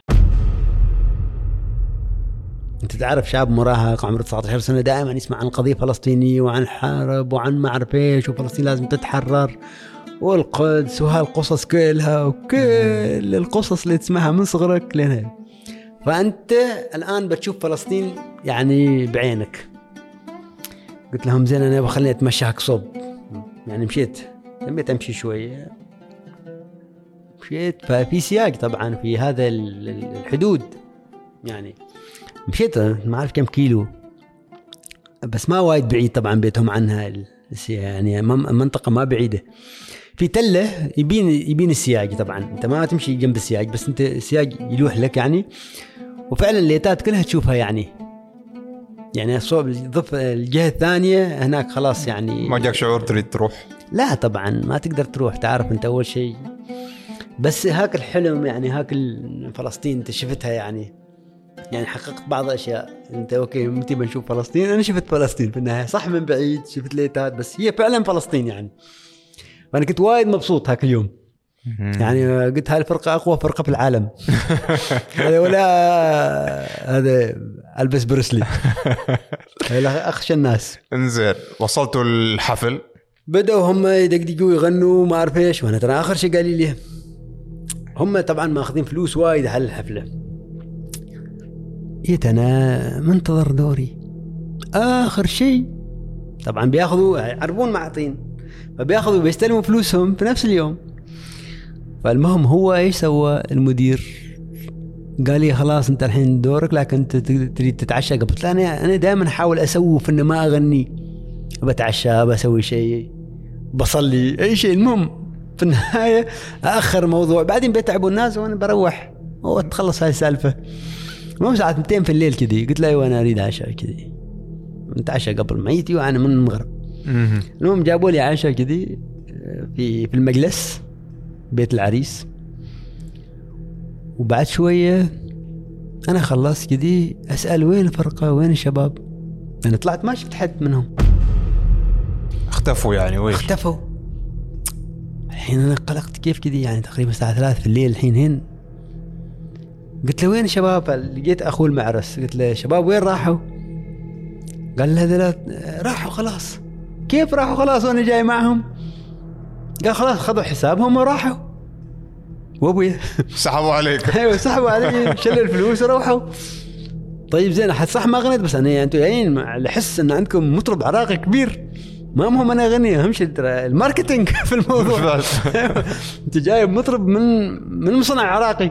Speaker 1: أنت تعرف شاب مراهق عمره 19 سنة دائما يسمع عن قضية فلسطينية وعن حرب وعن ما أعرف إيش وفلسطين لازم تتحرر. والقدس وهالقصص كلها وكل القصص اللي تسمعها من صغرك لين فأنت الآن بتشوف فلسطين يعني بعينك. قلت لهم زين أنا بخليني أتمشى هيك صوب. يعني مشيت. حبيت أمشي شوية. مشيت. ففي سياق طبعا في هذا ال- ال- الحدود. يعني مشيت ما أعرف كم كيلو. بس ما وايد بعيد طبعا بيتهم عنها يعني منطقة ما بعيدة. في تلة يبين يبين السياج طبعا. أنت ما تمشي جنب السياج بس أنت السياج يلوح لك يعني. وفعلا الليتات كلها تشوفها يعني. يعني صوب الضف الجهة الثانية هناك خلاص يعني
Speaker 2: ما جاك شعور تريد تروح؟
Speaker 1: لا طبعا ما تقدر تروح تعرف أنت أول شيء. بس هاك الحلم يعني هاك فلسطين أنت شفتها يعني. يعني حققت بعض الاشياء أنت أوكي متى بنشوف فلسطين؟ أنا شفت فلسطين في النهاية صح من بعيد شفت ليتات بس هي فعلا فلسطين يعني. فانا كنت وايد مبسوط هاك اليوم. يعني قلت هاي الفرقة أقوى فرقة في العالم. هذا ولا هذا ألبس بروسلي. هذا أخشى الناس.
Speaker 2: انزين وصلتوا الحفل؟
Speaker 1: بدأوا هم يدقدقوا يغنوا ما أعرف إيش. وأنا ترى آخر شيء قال لي هم طبعا ماخذين فلوس وايد على الحفلة. جيت أنا منتظر دوري. آخر شيء. طبعا بياخذوا عربون معطين فبياخذوا بيستلموا فلوسهم في نفس اليوم. فالمهم هو إيش سوى المدير؟ قال لي خلاص أنت الحين دورك لكن أنت تريد تتعشى قبل. قلت له أنا أنا دائما أحاول اسوف انه ما أغني. بتعشى بسوي شيء بصلي أي شيء. المهم في النهاية آخر الموضوع بعدين بيتعبوا الناس وأنا بروح. وتخلص هاي السالفة. المهم ساعة 2 في الليل كذي. قلت له أيوه أنا أريد عشاء كذي. نتعشى قبل ميتي وأنا من المغرب. المهم جابوا لي عشاء كذي في في المجلس. بيت العريس. وبعد شوية أنا خلصت كذي أسأل وين الفرقة؟ وين الشباب؟ أنا طلعت ما شفت حد منهم.
Speaker 2: اختفوا يعني وين؟
Speaker 1: اختفوا. الحين أنا قلقت كيف كذي يعني تقريبا الساعة 3 في الليل الحين هين قلت له وين الشباب؟ لقيت أخوه المعرس. قلت له شباب وين راحوا؟ قال له راحوا خلاص. كيف راحوا خلاص وأنا جاي معهم؟ قال خلاص خذوا حسابهم وراحوا. وابويا
Speaker 2: سحبوا عليك.
Speaker 1: أيوه سحبوا علي شلوا الفلوس وروحوا. طيب زين صح ما غنيت بس أنا أنتم جايين مع الحس إن عندكم مطرب عراقي كبير. ما مهم أنا أغني أهم شيء ترى الماركتينج في الموضوع. أنت جايب مطرب من من مصنع عراقي.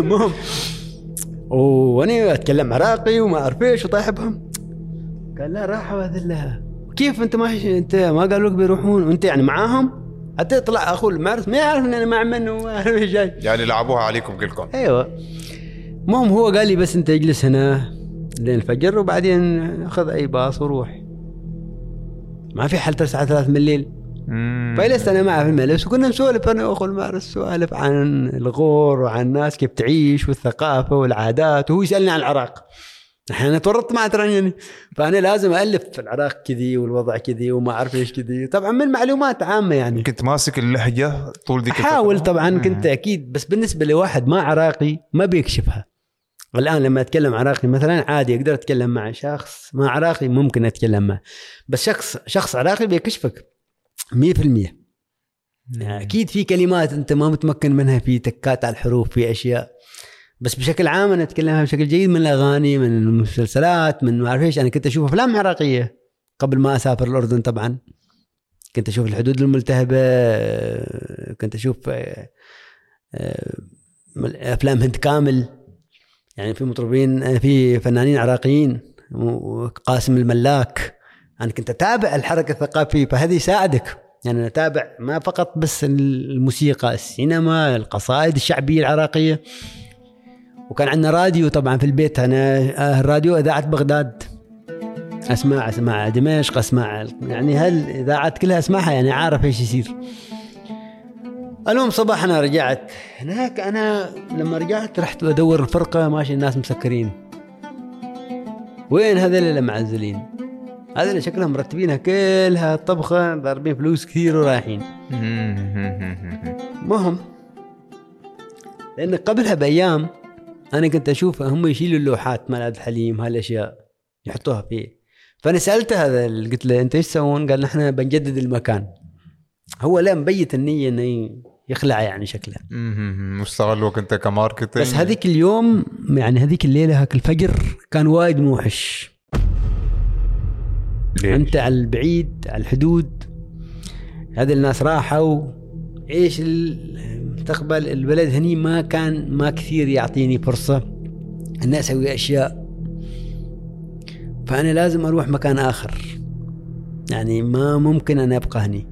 Speaker 1: المهم وأنا أتكلم عراقي وما أعرف إيش وطايح بهم. قال لا راحوا هذول كيف انت ما انت ما قالوا لك بيروحون؟ وانت يعني معاهم؟ حتى طلع أخوه المعرس ما يعرف ان أنا مع من وما اعرف إيش جاي.
Speaker 2: يعني لعبوها عليكم كلكم.
Speaker 1: أيوه. المهم هو قال لي بس انت اجلس هنا لين الفجر وبعدين اخذ أي باص وروح. ما في حل تسعة ثلاث من الليل. فجلست أنا معه في المجلس وكنا نسولف أنا وأخو المارس سوالف عن الغور وعن الناس كيف تعيش والثقافة والعادات وهو يسألني عن العراق. إحنا تورطت معه ترى يعني. فأنا لازم ألف في العراق كذي والوضع كذي وما أعرف إيش كذي. طبعا من معلومات عامة يعني.
Speaker 2: كنت ماسك اللهجة طول ذيك أحاول؟
Speaker 1: طبعا. كنت أكيد بس بالنسبة لواحد ما عراقي ما بيكشفها. الآن لما أتكلم عراقي مثلا عادي أقدر أتكلم مع شخص ما عراقي ممكن أتكلم معه. بس شخص شخص عراقي بيكشفك 100% يعني أكيد في كلمات أنت ما متمكن منها في تكات على الحروف في أشياء. بس بشكل عام أنا اتكلمها بشكل جيد من الأغاني من المسلسلات من ما أعرف إيش. أنا كنت أشوف أفلام عراقية قبل ما أسافر الأردن طبعا. كنت أشوف الحدود الملتهبة كنت أشوف آه، آه، أفلام هند كامل. يعني في مطربين آه، في فنانين عراقيين وقاسم الملاك. أنا كنت أتابع الحركة الثقافية فهذا يساعدك. يعني أتابع ما فقط بس الموسيقى السينما القصائد الشعبية العراقية. وكان عندنا راديو طبعا في البيت. أنا آه، الراديو إذاعة بغداد. اسمع اسمع دمشق اسمع يعني هالاذاعات كلها اسمعها يعني عارف إيش يصير. المهم صباح أنا رجعت. هناك أنا لما رجعت رحت أدور الفرقه ماشي الناس مسكرين. وين هذول اللي معزلين هذول شكلهم مرتبينها كلها طبخة ضاربين فلوس كثير ورايحين. مهم لأن قبلها بأيام أنا كنت أشوف هم يشيلوا اللوحات مال عبد الحليم هالأشياء يحطوها فيه فأنا سألته هذا قلت له أنت إيش تسوون؟ قال نحن بنجدد المكان هو لا مبيت النية إنه يخلع يعني شكله
Speaker 2: مم. واستغلوك أنت كماركتينج
Speaker 1: بس هذيك اليوم يعني هذيك الليلة هاك الفجر كان وايد موحش
Speaker 2: ليش؟
Speaker 1: أنت على البعيد على الحدود هذه الناس راحوا إيش المستقبل؟ البلد هني ما كان ما كثير يعطيني فرصة إني أسوي أشياء. فأنا لازم أروح مكان آخر. يعني ما ممكن أنا أبقى هني.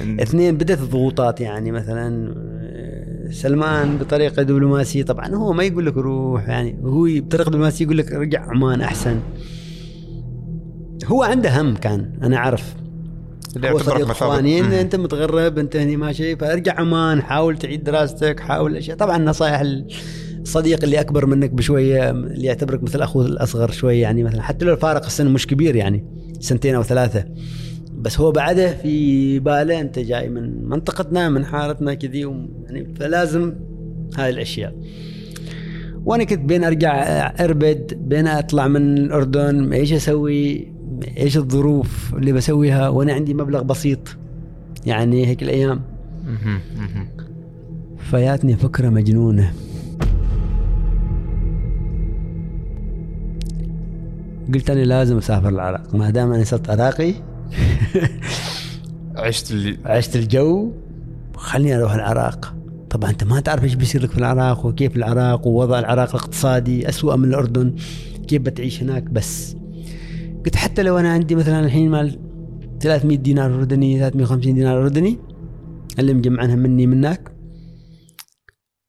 Speaker 1: اثنين بدأت الضغوطات. يعني مثلا سلمان بطريقة دبلوماسية. طبعا هو ما يقول لك روح يعني هو بطريقة دبلوماسية يقول لك رجع عمان أحسن. هو عنده هم كان أنا أعرف.
Speaker 2: اللي
Speaker 1: هو صديق
Speaker 2: مثابة.
Speaker 1: اخواني إن
Speaker 2: مم.
Speaker 1: أنت متغرب أنت هني ماشي فأرجع عمان حاول تعيد دراستك حاول أشياء طبعا نصائح الصديق اللي أكبر منك بشوية اللي يعتبرك مثل أخوه الأصغر شوية يعني مثلا حتى لو الفارق السن مش كبير يعني سنتين أو ثلاثة بس هو بعده في باله أنت جاي من منطقتنا من حارتنا كذي يعني فلازم هاي الأشياء وأنا كنت بين أرجع أربد بين أطلع من الأردن إيش أسوي إيش الظروف اللي بسويها وأنا عندي مبلغ بسيط؟ يعني هيك
Speaker 2: الأيام.
Speaker 1: فياتني فكرة مجنونة. قلت أنا لازم أسافر العراق. ما دام أنا صرت عراقي
Speaker 2: عشت اللي
Speaker 1: عشت الجو خليني أروح العراق. طبعا أنت ما تعرف إيش بيصير لك في العراق وكيف العراق ووضع العراق الاقتصادي أسوأ من الأردن. كيف بتعيش هناك؟ بس قلت حتى لو أنا عندي مثلا الحين مال 300 دينار اردني 350 دينار اردني اللي مجمعنها مني منك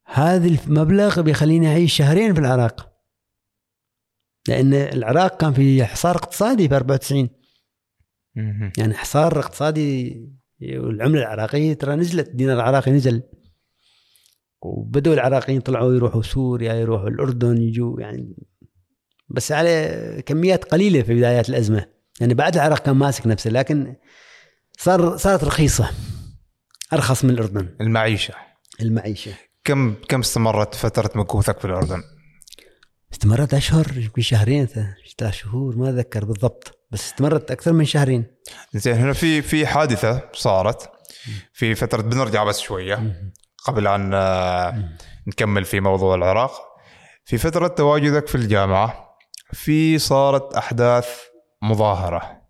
Speaker 1: هذا المبلغ بيخليني أعيش شهرين في العراق. لأن العراق كان في حصار اقتصادي في 94
Speaker 2: مهم.
Speaker 1: يعني حصار اقتصادي والعملة العراقية ترى نزلت الدينار العراقي نزل. وبدوا العراقيين طلعوا يروحوا سوريا يروحوا الأردن يجوا يعني بس على كميات قليلة في بدايات الأزمة. يعني بعد العراق كان ماسك نفسه لكن صار صارت رخيصة أرخص من الأردن.
Speaker 2: المعيشة.
Speaker 1: المعيشة.
Speaker 2: كم كم استمرت فترة مكوثك في الأردن؟
Speaker 1: استمرت أشهر في شهرين ثلاث شهور ما أتذكر بالضبط بس استمرت أكثر من شهرين.
Speaker 2: زين هنا في في حادثة صارت في فترة بنرجع بس شوية قبل أن آه، نكمل في موضوع العراق. في فترة تواجدك في الجامعة في صارت أحداث
Speaker 1: مظاهرة.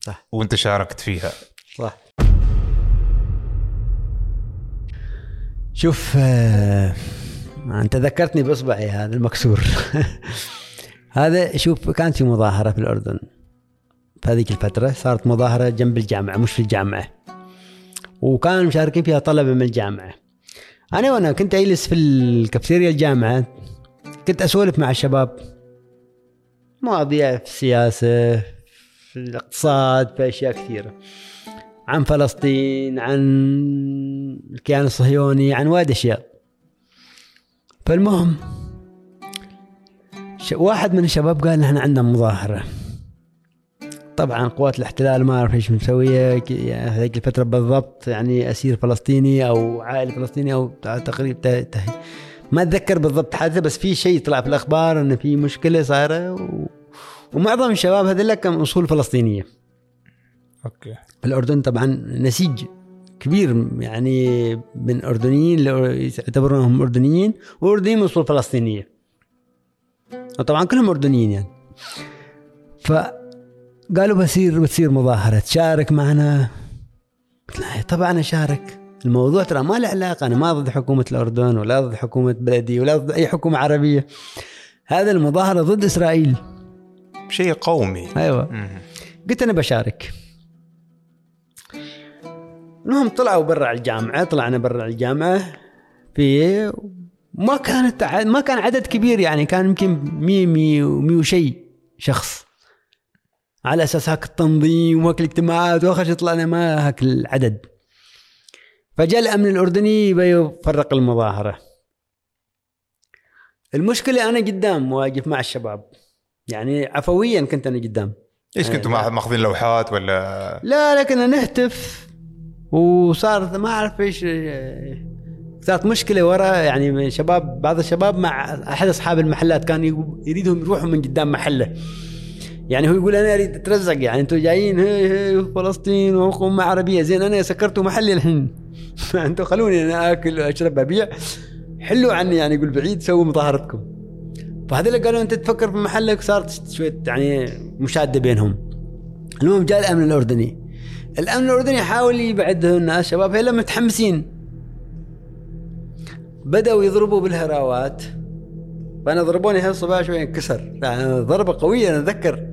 Speaker 1: صح.
Speaker 2: وأنت شاركت فيها.
Speaker 1: صح. شوف آه، أنت ذكرتني بإصبعي هذا المكسور. هذا شوف كانت في مظاهرة في الأردن. في هذيك الفترة صارت مظاهرة جنب الجامعة مش في الجامعة. وكانوا مشاركين فيها طلبة من الجامعة. أنا وأنا كنت أجلس في الكافيتيريا الجامعة. كنت أسولف مع الشباب. مواضيع في السياسة في الاقتصاد في أشياء كثيرة. عن فلسطين عن الكيان الصهيوني عن وايد أشياء. فالمهم واحد من الشباب قال نحن عندنا مظاهرة. طبعا قوات الاحتلال ما أعرف إيش مسوية يعني هذيك الفترة بالضبط يعني أسير فلسطيني أو عائلة فلسطيني أو تقريبا ما أتذكر بالضبط حادثة بس في شيء طلع في الأخبار انه في مشكلة صايرة و... ومعظم الشباب هذول كان أصول
Speaker 2: فلسطينية.
Speaker 1: أوكي. الأردن طبعا نسيج كبير يعني من اردنيين يعتبرونهم أردنيين وأردنيين من أصول فلسطينية. وطبعا كلهم أردنيين يعني. فقالوا بصير بتصير مظاهرة تشارك معنا. قلت لا طبعا اشارك الموضوع ترى ما له علاقة أنا ما ضد حكومة الأردن ولا ضد حكومة بلدي ولا ضد أي حكومة عربية. هذا المظاهرة ضد إسرائيل.
Speaker 2: شيء قومي. أيوه.
Speaker 1: قلت أنا بشارك. المهم طلعوا برا الجامعة طلعنا برا الجامعة في ما كانت ما كان عدد كبير يعني كان يمكن 100 100 100 وشيء شخص. على أساس هاك التنظيم وهاك الاجتماعات واخر شيء طلعنا ما هاك العدد. فجاء الأمن الأردني يفرق المظاهرة. المشكلة أنا قدام واقف مع الشباب. يعني عفويا كنت أنا قدام.
Speaker 2: إيش كنتوا مع- ماخذين لوحات ولا؟
Speaker 1: لا لكن نهتف وصارت ما أعرف إيش صارت مشكلة ورا. يعني من شباب بعض الشباب مع أحد أصحاب المحلات كان يريدهم يروحوا من قدام محله. يعني هو يقول أنا أريد أترزق. يعني أنتم جايين هي هي فلسطين وحكومه عربية. زين أنا سكرتوا محلي الحين. أنتم خلوني أنا آكل وأشرب أبيع. حلوا عني يعني يقول بعيد سووا مظاهرتكم. فهذول قالوا أنت تفكر في محلك صارت شوية يعني مشادة بينهم. المهم جاء الأمن الأردني. الأمن الأردني حاول يبعد الناس شباب هلا متحمسين. بدأوا يضربوا بالهراوات. فأنا ضربوني هالصباح شوي انكسر. يعني ضربة قوية أنا أتذكر.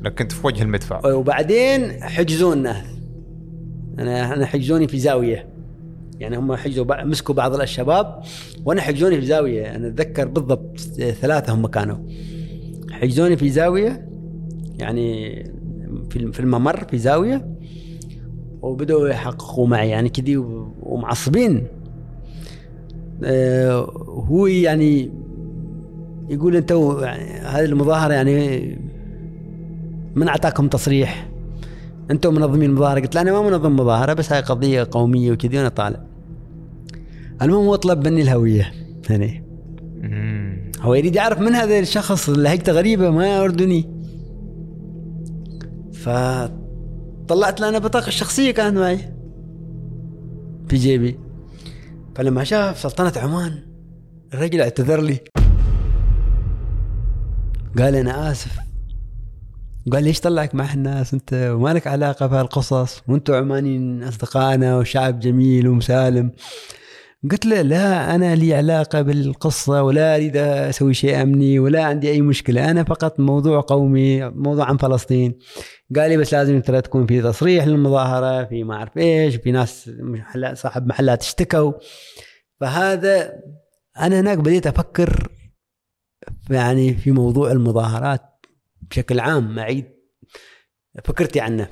Speaker 2: لا كنت في وجه المدفع.
Speaker 1: وبعدين حجزونا. أنا أنا حجزوني في زاوية. يعني هم حجزوا مسكوا بعض الشباب وأنا حجزوني في زاوية. أنا أتذكر بالضبط ثلاثة هم كانوا. حجزوني في زاوية يعني في الممر في زاوية وبدأوا يحققوا معي. يعني كذي ومعصبين. آه، هو يعني يقول أنتوا يعني هذه المظاهرة يعني من أعطاكم تصريح؟ أنتم منظمين المظاهره قلت له أنا ما منظم مظاهرة بس هاي قضية قومية وكذي وأنا طالع. المهم هو طلب مني الهوية يعني.
Speaker 2: مم.
Speaker 1: هو يريد يعرف من هذا الشخص اللي غريبة ما اردني فطلعت له أنا بطاقة الشخصيه كانت معي. في جيبي. فلما شاف سلطنة عمان الرجل اعتذر لي. قال أنا آسف. قال ليش طلعك مع الناس انت؟ وما لك علاقة بهالقصص. وأنتم عمانيين أصدقائنا وشعب جميل ومسالم. قلت له لا أنا لي علاقة بالقصة ولا أريد أسوي شيء أمني ولا عندي أي مشكلة. أنا فقط موضوع قومي موضوع عن فلسطين. قال لي بس لازم ترى تكون في تصريح للمظاهرة في ما أعرف إيش في ناس محلات صاحب محلات اشتكوا. فهذا أنا هناك بديت أفكر يعني في موضوع المظاهرات. بشكل عام اعيد فكرتي عنه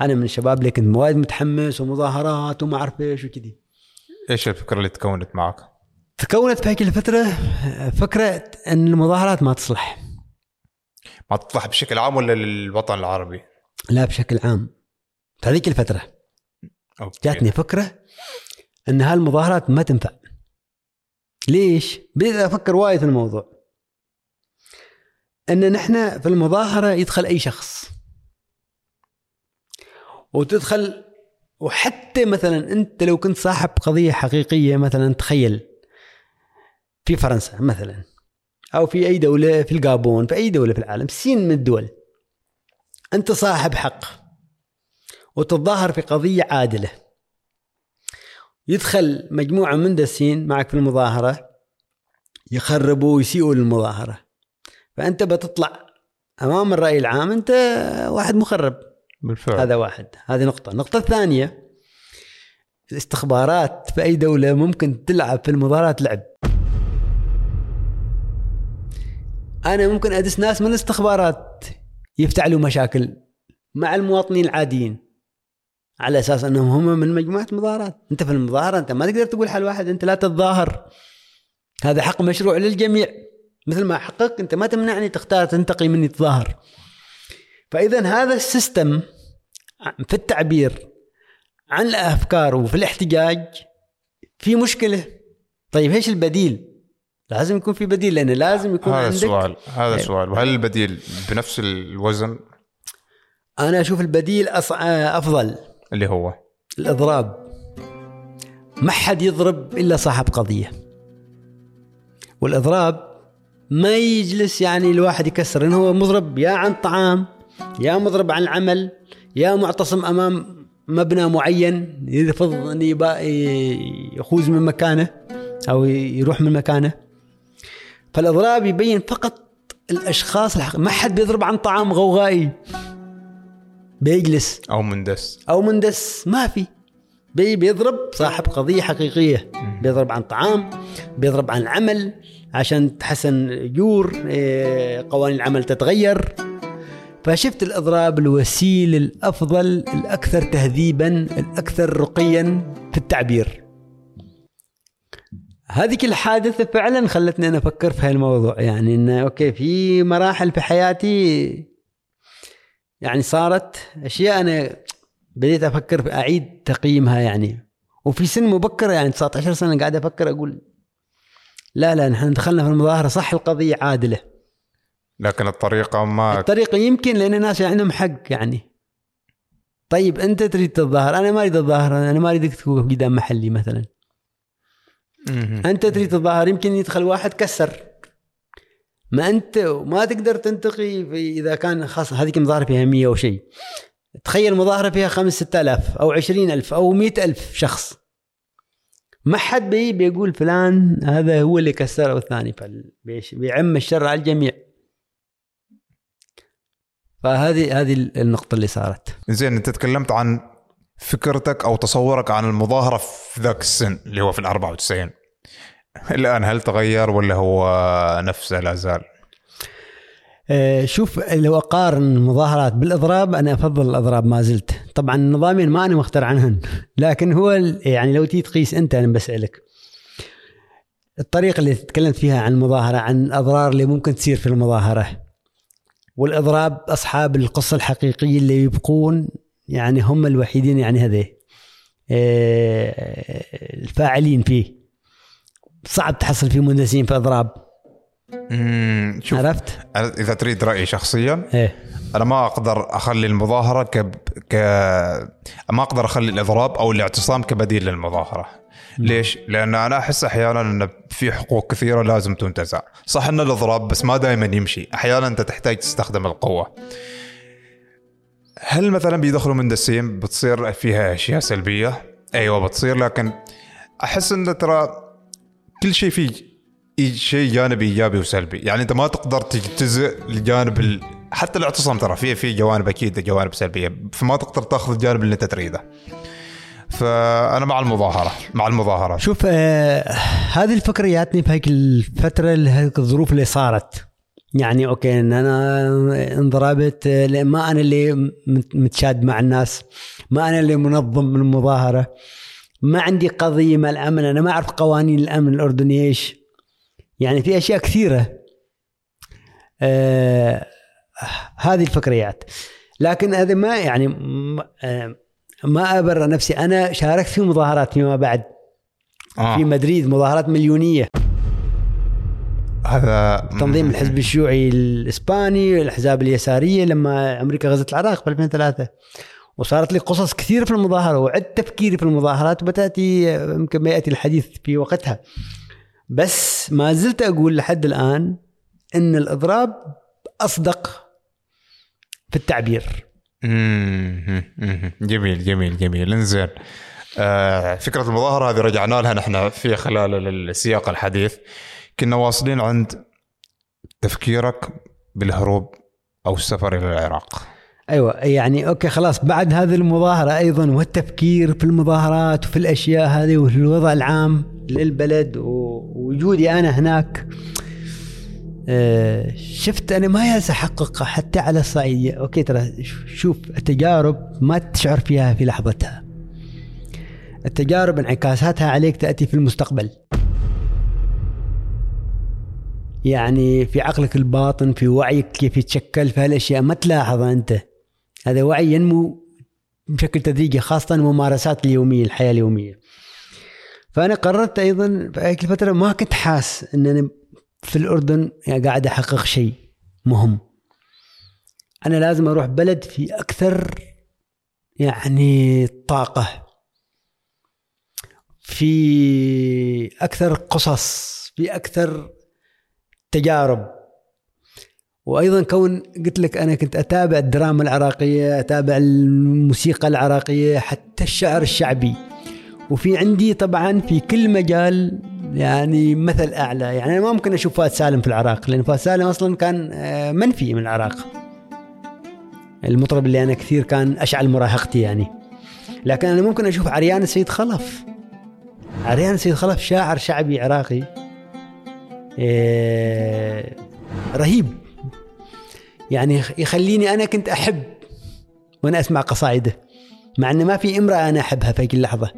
Speaker 1: أنا من الشباب اللي كنت وايد متحمس ومظاهرات وما أعرف إيش وكذي
Speaker 2: إيش الفكرة اللي تكونت معك؟
Speaker 1: تكونت في هيك الفترة فكرة أن المظاهرات ما تصلح
Speaker 2: ما تطلع بشكل عام ولا للوطن العربي؟
Speaker 1: لا بشكل عام في هذيك الفترة
Speaker 2: أوكي.
Speaker 1: جاتني فكرة أن هالمظاهرات ما تنفع ليش؟ بديت أفكر وايد في الموضوع أن نحن في المظاهرة يدخل أي شخص. وتدخل وحتى مثلا أنت لو كنت صاحب قضية حقيقية مثلا تخيل في فرنسا مثلا أو في أي دولة في الجابون في أي دولة في العالم سين من الدول. أنت صاحب حق. وتتظاهر في قضية عادلة. يدخل مجموعة من دسين معك في المظاهرة يخربوا ويسيئوا للمظاهرة. فأنت بتطلع أمام الرأي العام أنت واحد مخرب.
Speaker 2: بالفعل.
Speaker 1: هذا واحد. هذه نقطة. النقطة الثانية الاستخبارات في أي دولة ممكن تلعب في المظاهرات لعب. أنا ممكن أدس ناس من الاستخبارات يفتعلوا مشاكل مع المواطنين العاديين على أساس أنهم هم من مجموعة مظاهرات. أنت في المظاهرة أنت ما تقدر تقول حل واحد أنت لا تتظاهر. هذا حق مشروع للجميع. مثل ما حقك أنت ما تمنعني تختار تنتقي مني تظاهر. فاذا هذا السيستم في التعبير عن الأفكار وفي الاحتجاج في مشكلة. طيب إيش البديل؟ لازم يكون في بديل لأن لازم يكون
Speaker 2: هذا
Speaker 1: عندك
Speaker 2: السؤال هذا
Speaker 1: أيوة.
Speaker 2: السؤال وهل البديل بنفس الوزن؟
Speaker 1: أنا أشوف البديل أص... آه، أفضل.
Speaker 2: اللي هو؟
Speaker 1: الإضراب. ما حد يضرب إلا صاحب قضية. والإضراب ما يجلس يعني الواحد يكسر انه هو مضرب يا عن طعام يا مضرب عن العمل يا معتصم أمام مبنى معين يرفض أن يبا- يخوز من مكانه أو يروح من مكانه. فالإضراب يبين فقط الأشخاص الحق... ما حد بيضرب عن طعام غوغائي. بيجلس.
Speaker 2: أو مندس.
Speaker 1: أو مندس. ما في. بي بيضرب صاحب قضية حقيقية. بيضرب عن طعام بيضرب عن العمل عشان تحسن اجور إيه، قوانين العمل تتغير. فشفت الإضراب الوسيله الأفضل الأكثر تهذيبا الأكثر رقيا في التعبير. هذه الحادثة فعلا خلتني أنا أفكر في هالموضوع يعني إنه أوكي في مراحل في حياتي يعني صارت أشياء أنا بديت أفكر في أعيد تقييمها يعني. وفي سن مبكره يعني 19 سنة قاعد أفكر أقول لا لا نحن دخلنا في المظاهرة صح القضية عادلة.
Speaker 2: لكن الطريقة ما
Speaker 1: الطريقة يمكن لأن الناس عندهم حق يعني. طيب أنت تريد تتظاهر أنا ما أريد أتظاهر أنا ما أريدك توقف قدام محلي مثلا. أنت تريد تتظاهر يمكن يدخل واحد كسر. ما أنت ما تقدر تنتقي في إذا كان خاص هذيك مظاهرة فيها؟ 100 أو شيء تخيل مظاهرة فيها خمس ستة آلاف أو عشرين ألف أو مئة ألف شخص. ما حد بي بيقول فلان هذا هو اللي كسر الثاني بيعم الشر على الجميع. فهذه هذه النقطة اللي صارت.
Speaker 2: زين انت تكلمت عن فكرتك أو تصورك عن المظاهرة في ذاك السن اللي هو في ال 94 الآن هل تغير ولا هو نفسه لا زال؟
Speaker 1: آه، شوف لو أقارن المظاهرات بالإضراب أنا أفضل الإضراب ما زلت. طبعا النظامين ما أنا مختار عنهن لكن هو يعني لو تيجي تقيس أنت أنا بسألك. الطريقة اللي تكلمت فيها عن المظاهرة عن الأضرار اللي ممكن تصير في المظاهرة. والإضراب أصحاب القصة الحقيقية اللي يبقون يعني هم الوحيدين يعني هذي. آه، الفاعلين فيه. صعب تحصل فيه مندسين في
Speaker 2: إضراب. شوف
Speaker 1: عرفت؟
Speaker 2: إذا تريد رأيي شخصيا
Speaker 1: إيه
Speaker 2: أنا ما أقدر أخلي المظاهرة ك ك ما أقدر أخلي الإضراب أو الاعتصام كبديل للمظاهرة ليش؟ لأن أنا أحس أحيانا إن في حقوق كثيرة لازم تنتزع، صح إن الإضراب بس ما دائما يمشي، أحيانا أنت تحتاج تستخدم القوة. هل مثلا بيدخلوا مندسين بتصير فيها أشياء سلبية؟ أيوه بتصير لكن أحس إن ترى كل شيء فيه شيء جانب إيجابي وسلبي، يعني أنت ما تقدر تجتزئ الجانب ال... حتى الاعتصام ترى فيه في جوانب أكيد جوانب سلبية، فما تقدر تأخذ الجانب اللي أنت تريده. فأنا مع المظاهرة، مع المظاهرات.
Speaker 1: شوف آه هذه الفكرة جاتني في هيك الفترة هيك الظروف اللي صارت. يعني أوكي إن أنا انضربت آه، ما أنا اللي مت- متشاد مع الناس ما أنا اللي منظم المظاهرة. ما عندي قضية مع الأمن أنا ما أعرف قوانين الأمن الاردني إيش. يعني في أشياء كثيرة. آه هذه الفكريات. لكن هذا ما يعني ما, آه ما أبرر نفسي. أنا شاركت في مظاهرات فيما بعد.
Speaker 2: آه.
Speaker 1: في مدريد مظاهرات مليونية.
Speaker 2: هذا
Speaker 1: تنظيم الحزب الشيوعي الإسباني الأحزاب اليسارية لما أمريكا غزت العراق ب 2003 وصارت لي قصص كثير في المظاهرة وعدت تفكيري في المظاهرات وبتأتي يمكن ما ياتي الحديث في وقتها. بس ما زلت أقول لحد الآن إن الإضراب أصدق في التعبير.
Speaker 2: جميل جميل جميل. انزين. آه فكرة المظاهرة هذه رجعنا لها نحن في خلال السياق الحديث. كنا واصلين عند تفكيرك بالهروب أو السفر إلى العراق.
Speaker 1: أيوه يعني أوكي خلاص. بعد هذه المظاهرة أيضا والتفكير في المظاهرات وفي الأشياء هذه وفي الوضع العام للبلد ووجودي أنا هناك آه، شفت أنا ما يلزم احقق حتى على الصعيد. أوكي ترى شوف التجارب ما تشعر فيها في لحظتها. التجارب انعكاساتها عليك تأتي في المستقبل. يعني في عقلك الباطن في وعيك كيف يتشكل في هالأشياء ما تلاحظها أنت. هذا وعي ينمو بشكل تدريجي خاصة الممارسات اليومية الحياة اليومية. فأنا قررت أيضا في هيك الفترة ما كنت حاس ان أنا في الأردن يعني قاعد أحقق شيء مهم. أنا لازم أروح بلد في أكثر يعني طاقة في أكثر قصص في أكثر تجارب. وأيضا كون قلت لك أنا كنت أتابع الدراما العراقية أتابع الموسيقى العراقية حتى الشعر الشعبي. وفي عندي طبعا في كل مجال يعني مثل أعلى. يعني أنا ما ممكن أشوف فؤاد سالم في العراق لأن فؤاد سالم أصلا كان آه، منفي من العراق. المطرب اللي أنا كثير كان أشعل مراهقتي يعني. لكن أنا ممكن أشوف عريان السيد خلف. عريان السيد خلف شاعر شعبي عراقي. إيه، رهيب. يعني يخليني أنا كنت أحب وأنا أسمع قصائده مع إن ما في امرأة أنا أحبها في هيك اللحظة.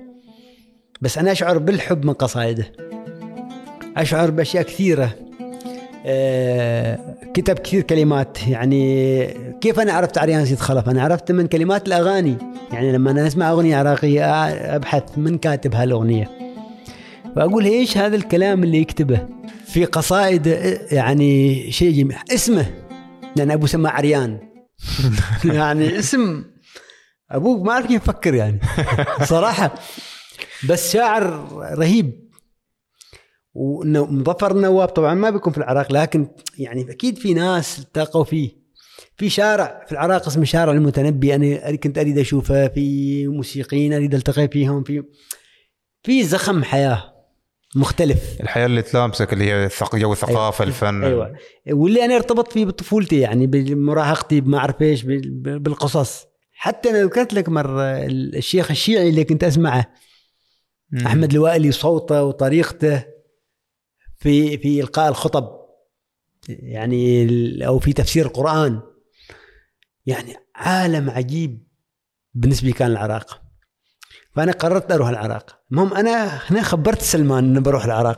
Speaker 1: بس أنا أشعر بالحب من قصائده أشعر بأشياء كثيرة. آه، كتب كثير كلمات. يعني كيف أنا عرفت عريان سيد خلف؟ أنا عرفت من كلمات الأغاني. يعني لما أنا أسمع أغنية عراقية أبحث من كاتب هالأغنية. فاقول إيش هذا الكلام اللي يكتبه؟ في قصائد يعني شيء جميل. اسمه. لأن أبوه سماه عريان. يعني اسم أبوك ما أعرف كيف يفكر يعني. صراحة. بس شاعر رهيب. ومظفر النواب طبعا ما بيكون في العراق لكن يعني أكيد في ناس التقوا فيه. في شارع في العراق اسمه شارع المتنبي أنا كنت أريد أشوفه. في موسيقيين أريد ألتقي فيهم. في في زخم حياة. مختلف.
Speaker 2: الحياة اللي تلامسك اللي هي جو الثقافه
Speaker 1: أيوة.
Speaker 2: الفن.
Speaker 1: أيوه. واللي أنا ارتبط فيه بطفولتي يعني بمراهقتي بما أعرف إيش بال- بالقصص. حتى أنا ذكرت لك مرة الشيخ الشيعي اللي كنت أسمعه
Speaker 2: مم.
Speaker 1: أحمد الوائلي صوته وطريقته في في إلقاء الخطب يعني أو في تفسير القرآن يعني عالم عجيب بالنسبة لي كان العراق. فأنا قررت أروح العراق. المهم أنا هنا خبرت سلمان إني بروح العراق.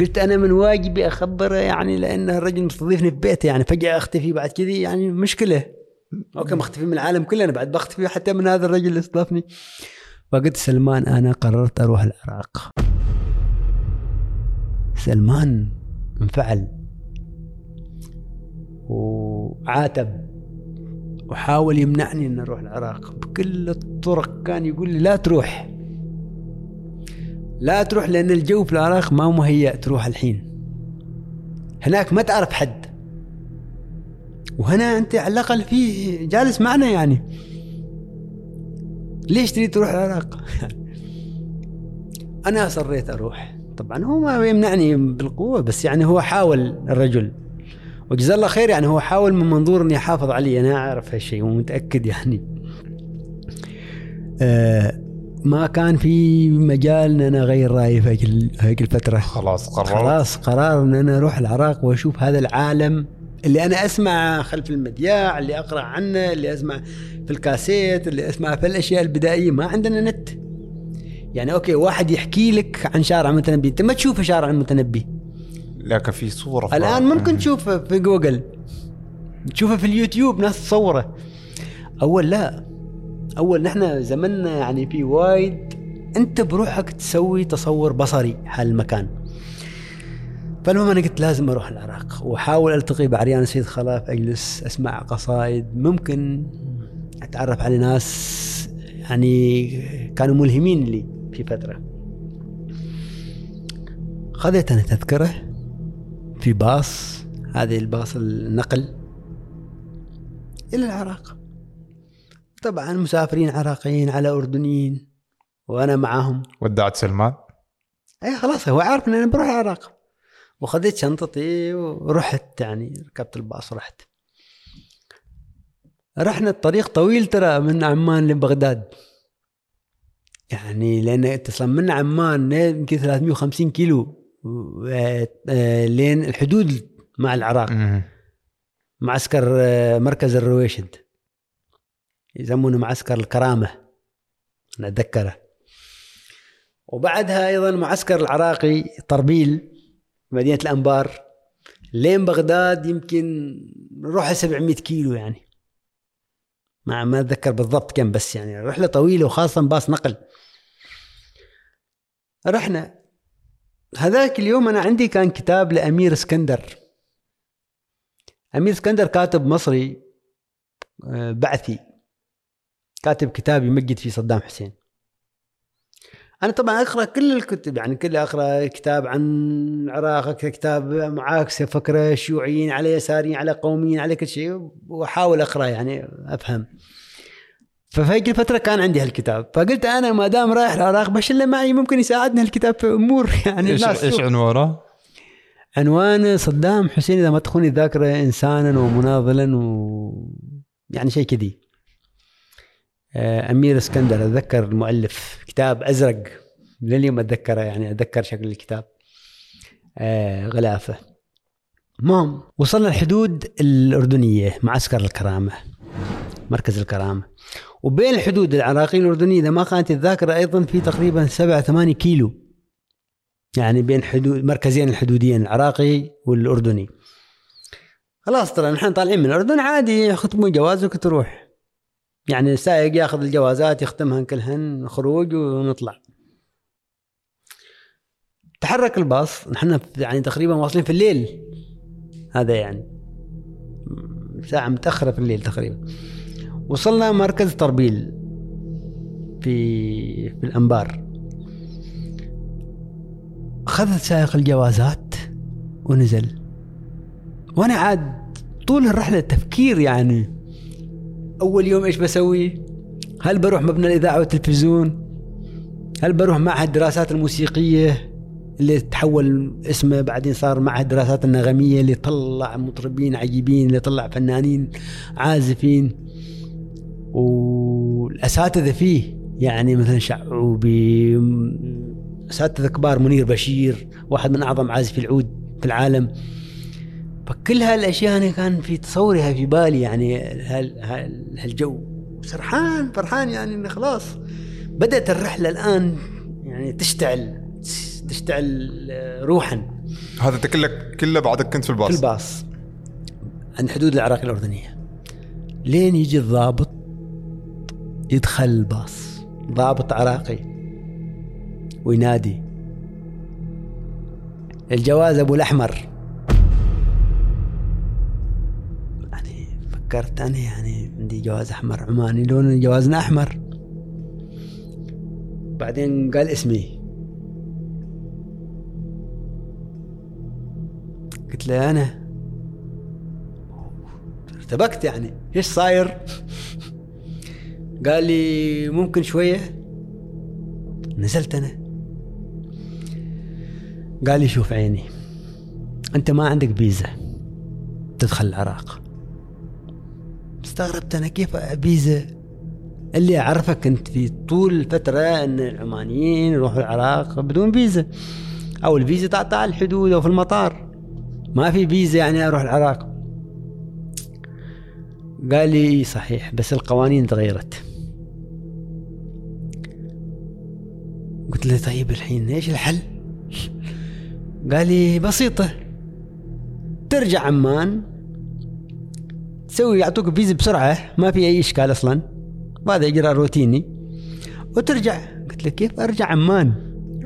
Speaker 1: قلت أنا من واجبي أخبره يعني لأن الرجل مستضيفني في بيته يعني فجأة أختفي بعد كذي يعني مشكلة. أوكي مختفي من العالم كله أنا بعد بختفي حتى من هذا الرجل اللي استضافني. فقلت سلمان أنا قررت أروح العراق. سلمان انفعل. وعاتب. وحاول يمنعني ان أروح العراق. بكل الطرق كان يقول لي لا تروح. لا تروح لأن الجو في العراق ما مهيأ تروح الحين. هناك ما تعرف حد. وهنا أنت على الأقل في جالس معنا يعني. ليش تريد تروح العراق؟ أنا اصريت أروح. طبعا هو ما يمنعني بالقوة بس يعني هو حاول الرجل. وجزاه الله خير يعني هو حاول من منظور اني احافظ علي. أنا أعرف هالشيء ومتاكد يعني. آه ما كان في مجال إن أنا أغير رأيي في هيك الفترة.
Speaker 2: خلاص قررت.
Speaker 1: خلاص قرار إن أنا أروح العراق وأشوف هذا العالم اللي أنا أسمع خلف المذياع اللي أقرأ عنه اللي أسمع في الكاسيت اللي أسمع في الأشياء البدائية. ما عندنا نت. يعني أوكي واحد يحكي لك عن شارع المتنبي أنت ما تشوف شارع المتنبي
Speaker 2: لكن في صورة
Speaker 1: الآن ممكن تشوفه في جوجل. تشوفه في اليوتيوب ناس تصوره. أول لا. أول نحن زمننا يعني في وايد. أنت بروحك تسوي تصور بصري حال المكان فالمهم أنا قلت لازم أروح العراق. وأحاول ألتقي بعريان سيد خلاف أجلس أسمع قصائد ممكن أتعرف على ناس يعني كانوا ملهمين لي في فترة. خذيت أنا تذكرة. في باص هذه الباص النقل إلى العراق. طبعا مسافرين عراقيين على أردنيين وأنا معاهم.
Speaker 2: ودعت سلمان؟
Speaker 1: اي خلاص هو عارف ان أنا بروح العراق. وخذيت شنطتي ورحت يعني ركبت الباص ورحت. رحنا الطريق طويل ترى من عمان لبغداد. يعني لأن اتصلا من عمان يمكن 350 كيلو. لين الحدود مع العراق. معسكر آه، مركز الرويشد يسمونه معسكر الكرامة أنا أتذكره. وبعدها أيضا معسكر العراقي طربيل مدينة الأنبار. لين بغداد يمكن نروح 700 كيلو يعني. ما ما أتذكر بالضبط كم بس يعني رحلة طويلة وخاصة باص نقل. رحنا هذاك اليوم أنا عندي كان كتاب لأمير اسكندر. أمير اسكندر كاتب مصري آه، بعثي. كاتب كتاب يمجد فيه صدام حسين. أنا طبعا أقرأ كل الكتب يعني كل أقرأ كتاب عن العراق كتاب معاكسة فكره شيوعيين على يساريين على قوميين على كل شيء وأحاول أقرأ يعني أفهم. ففي هيك الفترة كان عندي هالكتاب. فقلت أنا ما دام رايح العراق بشله معي ممكن يساعدني الكتاب في امور يعني
Speaker 2: إيش
Speaker 1: الناس
Speaker 2: إيش عنوانه؟
Speaker 1: عنوان صدام حسين إذا ما تخوني الذاكرة انسانا ومناضلا و يعني شيء كذي. آه، أمير اسكندر أتذكر المؤلف. كتاب أزرق. لليوم أتذكره يعني أتذكر شكل الكتاب. آه، غلافة. المهم وصلنا الحدود الأردنية معسكر الكرامة. مركز الكرامة. وبين الحدود العراقيه والاردنيه إذا ما خانت الذاكرة أيضا في تقريبا 7 8 كيلو. يعني بين حدود مركزين الحدوديين العراقي والأردني. خلاص ترى نحن طالعين من الأردن عادي يختموا جوازك وتروح. يعني السائق ياخذ الجوازات يختمهن كلهن خروج ونطلع. تحرك الباص نحن يعني تقريبا واصلين في الليل. هذا يعني. ساعة متأخرة في الليل تقريبا. وصلنا مركز طربيل في في الأنبار. أخذ سائق الجوازات ونزل. وأنا عاد طول الرحلة تفكير يعني. أول يوم إيش بسوي؟ هل بروح مبنى الإذاعة والتلفزيون؟ هل بروح معهد الدراسات الموسيقية اللي تحول اسمه بعدين صار معهد الدراسات النغمية اللي طلع مطربين عجيبين اللي طلع فنانين عازفين؟ والأساتذة فيه يعني مثلا شعوبي أساتذة كبار منير بشير واحد من أعظم عازفي العود في العالم. فكل هالأشياء أنا كان في تصورها في بالي يعني هال هال هالجو. سرحان فرحان يعني انه خلاص بدأت الرحلة الآن يعني تشتعل تشتعل روحا.
Speaker 2: هذا أنت كله كله بعدك كنت في
Speaker 1: في
Speaker 2: الباص
Speaker 1: الباص عند حدود العراق الأردنية. لين يجي الضابط يدخل الباص ضابط عراقي. وينادي. الجواز أبو الأحمر. يعني فكرت أنا يعني عندي جواز أحمر عماني. لون جوازنا أحمر. بعدين قال اسمي. قلت له أنا. ارتبكت يعني. إيش صاير؟ قال لي ممكن شوية؟ نزلت أنا. قال لي شوف عيني أنت ما عندك فيزا تدخل العراق. استغربت أنا كيف فيزا؟ اللي أعرفك أنت في طول الفترة أن العمانيين يروحوا العراق بدون فيزا. أو الفيزا تعطى على الحدود أو في المطار. ما في فيزا يعني أروح العراق. قال لي صحيح بس القوانين تغيرت. قلت له طيب الحين إيش الحل؟ قال لي بسيطة ترجع عمان تسوي يعطوك فيزا بسرعة ما في أي إشكال أصلا وهذا إجراء روتيني وترجع قلت له كيف أرجع عمان؟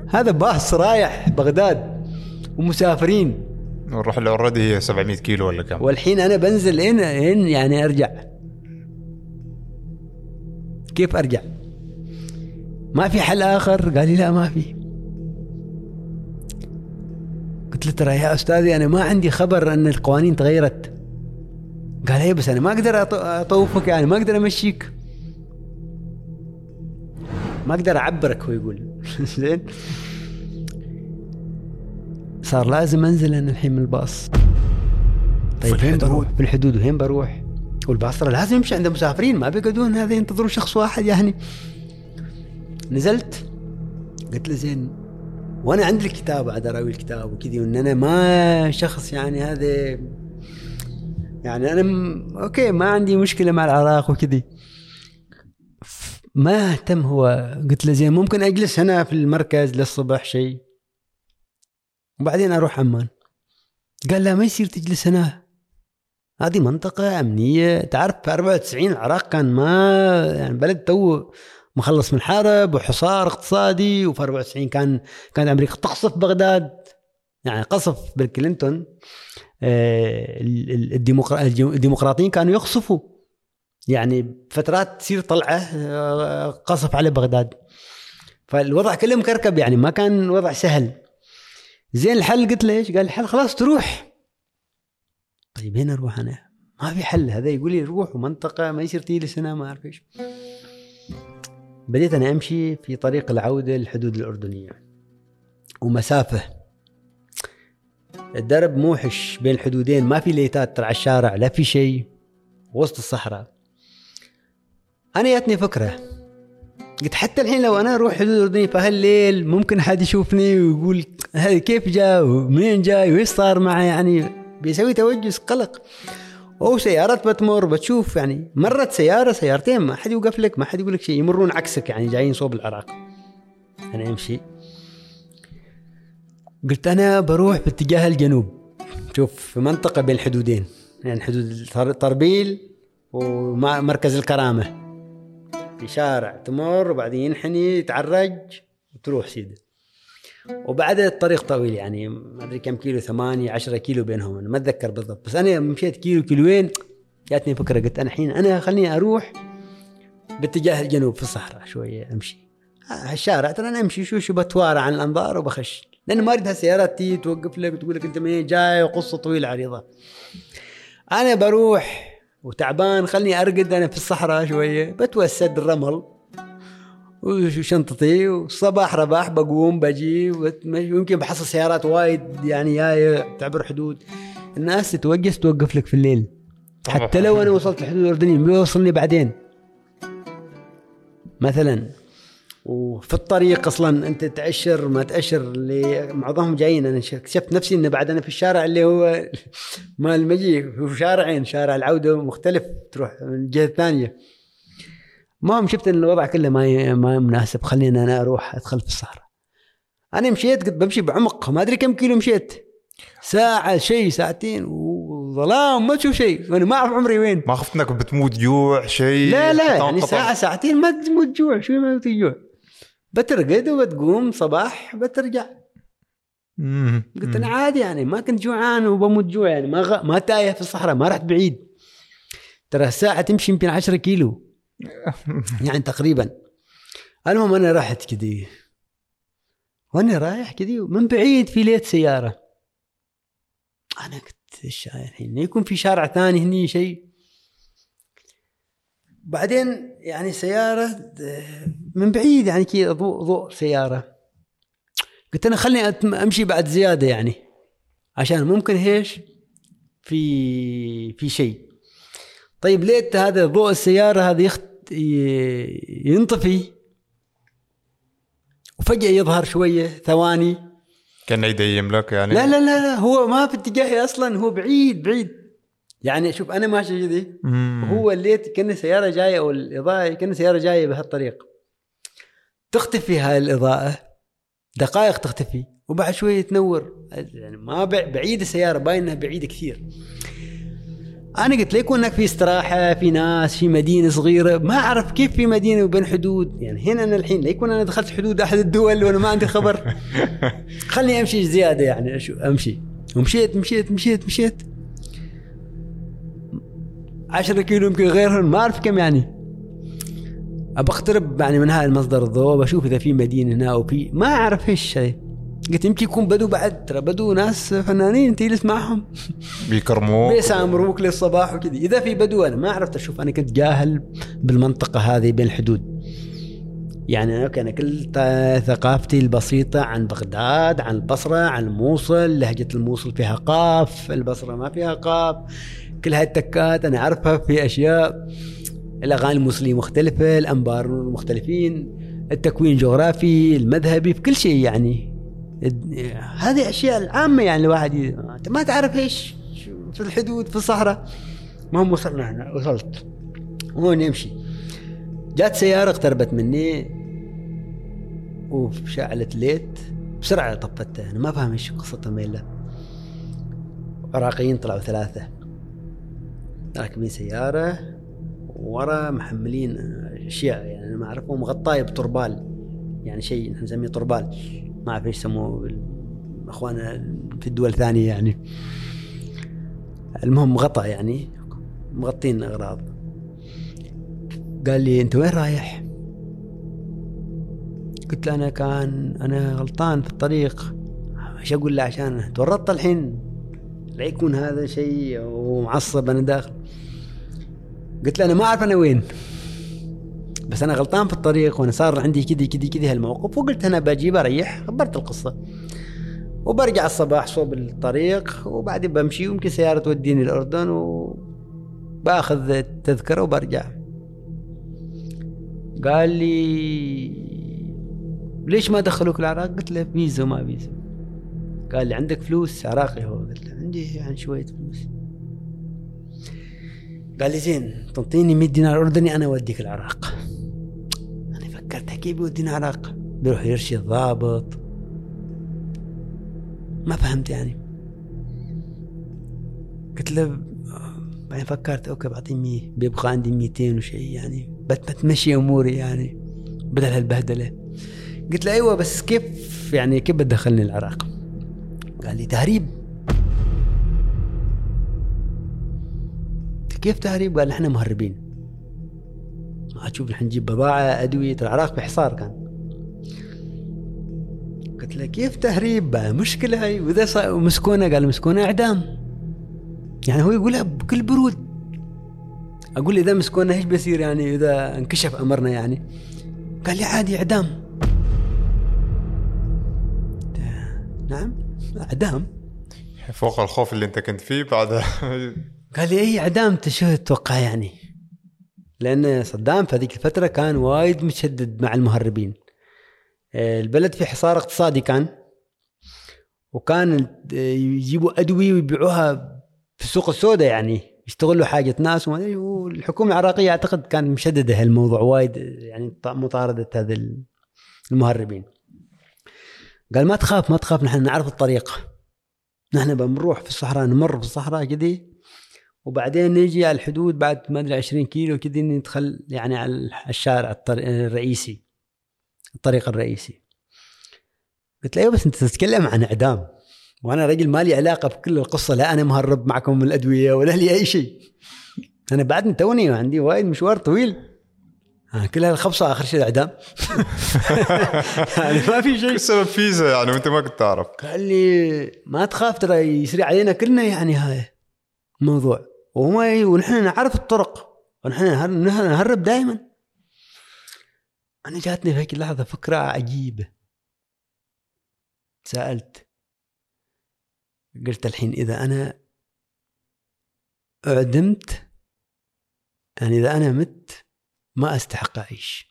Speaker 1: هذا باص رايح بغداد ومسافرين
Speaker 2: نروح له already هي 700 كيلو ولا كم
Speaker 1: والحين أنا بنزل إن يعني أرجع كيف أرجع؟ ما في حل آخر؟ قال لي لا ما في. قلت له ترى يا أستاذي أنا ما عندي خبر أن القوانين تغيرت. قال إيه بس أنا ما أقدر أط- أطوفك يعني ما أقدر أمشيك. ما أقدر أعبرك هو يقول. زين. صار لازم أنزل أنا الحين من الباص. طيب
Speaker 2: في
Speaker 1: وين
Speaker 2: الحدود.
Speaker 1: بروح؟ في الحدود وين بروح؟ والباص لازم يمشي عند المسافرين ما بيقعدون هذا ينتظرون شخص واحد يعني. نزلت؟ قلت له زين وأنا عندي الكتاب بعد أراوي الكتاب وكذي وإن أنا ما شخص يعني هذا يعني أنا م... أوكي ما عندي مشكلة مع العراق وكذي. ما اهتم هو قلت له زين ممكن أجلس هنا في المركز للصبح شيء وبعدين أروح عمان. قال لا ما يصير تجلس هنا. هذه منطقة أمنية. تعرف في 94 العراق كان ما يعني بلد تو مخلص من حرب وحصار اقتصادي وفي 94 كان كانت أمريكا تقصف بغداد. يعني قصف بيل كلينتون. آه، ال- ال- الديمقرا- الديمقراطيين كانوا يقصفوا. يعني فترات تصير طلعة آه، قصف على بغداد. فالوضع كله مكركب. يعني ما كان وضع سهل. زين الحل قلت له إيش؟ قال الحل خلاص تروح. طيب وين أروح أنا؟ ما في حل. هذا يقول لي روح ومنطقة ما يصير تجلس هنا ما أعرف إيش. بديت أنا أمشي في طريق العودة للحدود الأردنية. ومسافة. الدرب موحش بين الحدودين ما في ليتات على الشارع لا في شيء. وسط الصحراء. أنا جاتني فكرة. قلت حتى الحين لو أنا أروح حدود الأردنية في هالليل ممكن حد يشوفني ويقول هذا كيف جاء؟ ومنين جاي؟ وإيش صار معه يعني بيسوي توجس قلق. أو سيارات بتمر بتشوف يعني مرت سيارة سيارتين ما حد يوقف لك ما حد يقول لك شيء يمرون عكسك يعني جايين صوب العراق أنا أمشي. قلت أنا بروح باتجاه الجنوب. شوف في منطقة بين الحدودين يعني حدود طر- طربيل ومركز الكرامة. في شارع تمر وبعدين ينحني يتعرج وتروح سيده وبعد الطريق طويل يعني ما أدري كم كيلو ثمانية عشرة كيلو بينهم أنا ما أتذكر بالضبط. بس أنا مشيت كيلو كيلوين جاتني فكرة قلت أنا الحين أنا خليني أروح باتجاه الجنوب في الصحراء شوية أمشي. هالشارع ترى أنا أمشي شو شو بتوارى عن الأنظار وبخش. لأن ما أريد هالسيارات تيجي توقف لك وتقول لك أنت منين جاي وقصة طويلة عريضة. أنا بروح وتعبان خلني أرقد أنا في الصحراء شوية. بتوسد الرمل. وشنطتي والصباح رباح بقوم بجي ويمكن بحصل سيارات وايد يعني جاية تعبر حدود. الناس تتوقف توقف لك في الليل. حتى لو أنا وصلت الحدود الأردنية بيوصلني بعدين. مثلا وفي الطريق أصلا أنت تأشر ما تأشر اللي معظمهم جايين. أنا اكتشفت نفسي إنه بعد أنا في الشارع اللي هو مال المجيء في شارعين شارع العودة مختلف تروح من الجهه الثانية المهم شفت إن الوضع كله ما ما مناسب. خلينا أنا أروح أدخل في الصحراء. أنا مشيت كنت بمشي بعمق. ما أدري كم كيلو مشيت. ساعة شيء ساعتين. وظلام ما تشوف شيء. وأنا ما أعرف عمري وين.
Speaker 2: ما خفت إنك بتموت جوع شيء.
Speaker 1: لا لا. يعني. ساعة ساعتين ما تموت جوع. شو ما تجوع بترقد وبتقوم صباح بترجع. قلت أنا عادي يعني ما كنت جوعان وبموت جوع يعني. ما غ... ما تايه في الصحراء ما رحت بعيد. ترى الساعة تمشي يمكن 10 كيلو. يعني تقريبا. المهم أنا رحت كذي. وأنا رايح كذي من بعيد في ليت سيارة. أنا قلت إيش الحين؟ يكون في شارع ثاني هني شيء بعدين يعني سيارة آه، من بعيد يعني كذا ضوء ضوء سيارة. قلت أنا خليني أمشي بعد زيادة يعني. عشان ممكن هيش في في شيء طيب ليت هذا ضوء السيارة هذا يخت ينطفي. وفجأة يظهر شوية ثواني.
Speaker 2: كان يديم لك يعني.
Speaker 1: لا لا لا لا هو ما في اتجاهي أصلا هو بعيد بعيد. يعني شوف أنا ماشي كذي. وهو الليت كان سيارة جاية أو الإضاءة كان سيارة جاية بهالطريق. تختفي هاي الإضاءة. دقائق تختفي. وبعد شوية تنور. يعني ما بع- بعيد السيارة باين انها بعيده كثير. أنا قلت ليكون هناك في استراحة في ناس في مدينة صغيرة ما أعرف كيف في مدينة وبين حدود. يعني هنا أنا الحين ليكون أنا دخلت حدود أحد الدول وأنا ما عندي خبر. خلني أمشي زيادة يعني أشو أمشي. ومشيت مشيت مشيت مشيت. 10 كيلو يمكن غيرهم ما أعرف كم يعني. ابى أقترب يعني من هذا المصدر الضوء بشوف إذا في مدينة هنا أو في ما أعرف إيش هي قلت يمكن يكون بدو بعد. ترى بدو ناس فنانين تجلس معهم.
Speaker 2: بيكرموك.
Speaker 1: بيسامروك للصباح وكذا إذا في بدو أنا ما عرفت أشوف. أنا كنت جاهل بالمنطقة هذه بين الحدود. يعني أنا كل ت- ثقافتي البسيطة عن بغداد عن البصرة عن الموصل. لهجة الموصل فيها قاف البصرة ما فيها قاف. كل هاي التكات أنا أعرفها في أشياء. الأغاني الموصلية مختلفة الأنبار مختلفين التكوين الجغرافي المذهبي في كل شيء يعني. هذه أشياء العامة يعني الواحد انت ما تعرف إيش في الحدود في الصحراء. المهم وصلنا هنا وصلت. وين يمشي. جات سيارة اقتربت مني. وشعلت ليت. بسرعة طفتها. أنا ما فاهم إيش قصتها ميلا عراقيين طلعوا ثلاثة. راكبين سيارة. ورا محملين أشياء يعني ما أعرفهم. مغطايه بطربال يعني شيء نسميه طربال ما أعرف إيش يسموه ال- اخواننا في الدول الثانية يعني. المهم غطى يعني مغطين اغراض قال لي أنت وين رايح؟ قلت له أنا كان أنا غلطان في الطريق. إيش أقول له؟ عشان تورطت الحين. لا يكون هذا شيء ومعصب أنا داخل. قلت له أنا ما أعرف أنا وين. بس أنا غلطان في الطريق وأنا صار عندي كذي كذي كذي هالموقف وقلت أنا بجي بريح خبرت القصة. وبرجع الصباح صوب الطريق وبعدين بمشي ويمكن سيارة توديني الأردن وباخذ التذكرة وبرجع. قال لي ليش ما دخلوك العراق؟ قلت له فيزا وما فيزا. قال لي عندك فلوس؟ عراقي هو. قلت له عندي يعني شوية فلوس. قال لي زين تعطيني 100 دينار أردني أنا أوديك العراق. فكرت كيف بيوديني العراق بيروح يرشي الضابط. ما فهمت يعني. قلت له بعدين فكرت أوكي بعطيه 100 بيبقى عندي 200 وشيء يعني. بت- بتمشي أموري يعني. بدل هالبهدلة. قلت له أيوه بس كيف يعني كيف بتدخلني العراق؟ قال لي تهريب. كيف تهريب؟ قال إحنا مهربين. ما تشوف نحن نجيب بضاعة أدوية. العراق في حصار كان. قلت له كيف تهريب؟ بقى مشكلة. هاي وإذا صار مسكونة قال مسكونة إعدام. يعني هو يقولها بكل برود. أقول إذا مسكونة إيش بيصير يعني؟ إذا انكشف أمرنا يعني. قال لي عادي إعدام. نعم إعدام.
Speaker 2: فوق الخوف اللي أنت كنت فيه بعدها
Speaker 1: قال لي اي إعدام. انت شو تتوقع يعني؟ لأن صدام في هذيك الفترة كان وايد متشدد مع المهربين. البلد في حصار اقتصادي كان وكان يجيبوا أدوية ويبيعوها في السوق السوداء يعني يشتغلوا حاجة ناس والحكومة العراقية أعتقد كانت مشددة هالموضوع وايد يعني مطاردة هذا المهربين. قال ما تخاف ما تخاف نحن نعرف الطريق نحن بنروح في الصحراء نمر في الصحراء كذي وبعدين نيجي على الحدود بعد ما أدري 20 كيلو كذي ندخل يعني على الشارع الرئيسي الطريق الرئيسي. قلت له أيوه بس أنت تتكلم عن إعدام. وأنا رجل ما لي علاقة بكل القصة لا أنا مهرب معكم من الأدوية ولا لي أي شيء. أنا بعدني توني عندي وايد مشوار طويل. آه، كل هالخبصة آخر شيء اعدام يعني ما في شيء.
Speaker 2: بسبب فيزا يعني وأنت ما كنت تعرف.
Speaker 1: قال لي ما تخاف ترى يسري علينا كلنا يعني هاي. الموضوع وما ي... ونحن نعرف الطرق. ونحن نهر- نهر- نهرب دائما أنا جاتني في هيك اللحظة فكرة عجيبة. سألت. قلت الحين إذا أنا اعدمت يعني إذا أنا مت ما أستحق أعيش.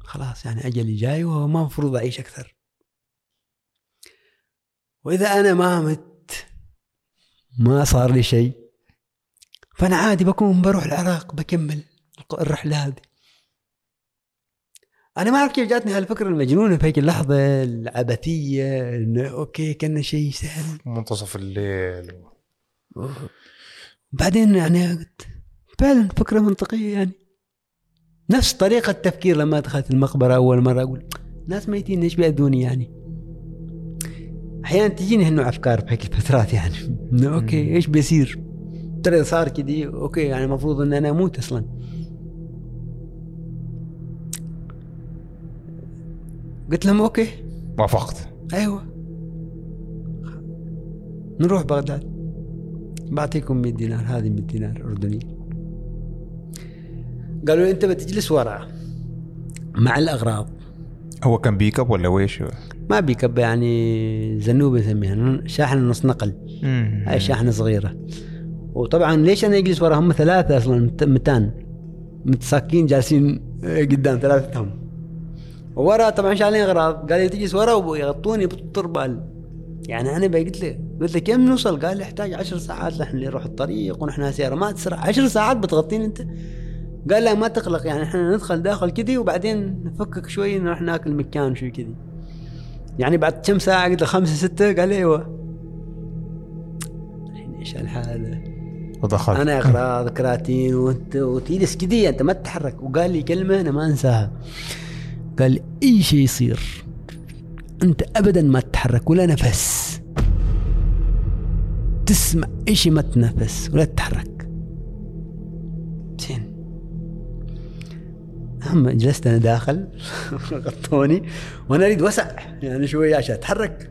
Speaker 1: خلاص يعني أجلي جاي وما المفروض أعيش أكثر. وإذا أنا ما مت ما صار لي شيء فأنا عادي بكون بروح العراق بكمل الرحلة هذه. أنا ما أعرف كيف جاتني هالفكرة المجنونة في هيك اللحظة العبثية إنه أوكي كان شيء سهل.
Speaker 2: منتصف الليل.
Speaker 1: بعدين يعني قلت فعلا فكرة منطقية يعني. نفس طريقة التفكير لما دخلت المقبرة أول مرة أقول ناس ميتين إيش بيأذوني يعني؟ أحيانا تجيني هنو أفكار في هيك الفترات يعني. إنه أوكي إيش بيصير؟ ترى إذا صار كذي أوكي يعني المفروض إن أنا أموت أصلا. قلت لهم أوكي.
Speaker 2: وافقت.
Speaker 1: أيوه. نروح بغداد. بعطيكم 100 دينار هذه 100 دينار أردني. قالوا لي أنت بتجلس ورا مع الأغراض.
Speaker 2: هو كان بيك أب ولا ويش؟
Speaker 1: ما بيكب يعني زنوبة نسميها شاحنه نص نقل. هاي شاحنة صغيرة. وطبعا ليش أنا اجلس ورا هم ثلاثة أصلا مت- متان. متساكين جالسين إيه، قدام ثلاثتهم. ورا طبعا شايلين اغراض قال لي تجلس ورا ويغطوني بالتربال يعني أنا قلت له قلت له كم نوصل؟ قال لي يحتاج عشر ساعات اللي نروح الطريق ونحن سيارة. ما تسرع. عشر ساعات بتغطيني أنت؟ قال لا ما تقلق. يعني إحنا ندخل داخل كذي وبعدين نفكك شوي نروح ناكل مكان شوي كذي. يعني بعد كم ساعة؟ قلت له خمسة ستة؟ قال لي أيوه. الحين إيش الحالة؟
Speaker 2: ودخلت
Speaker 1: أنا إغراض كراتين وانت وتجلس كذي أنت ما تتحرك. وقال لي كلمة أنا ما أنساها. قال لي أي شيء يصير أنت ابدا ما تتحرك ولا نفس. تسمع أي شيء ما تنفس ولا تتحرك. هم جلست أنا داخل غطوني وأنا أريد وسع يعني شوية عشان أتحرك.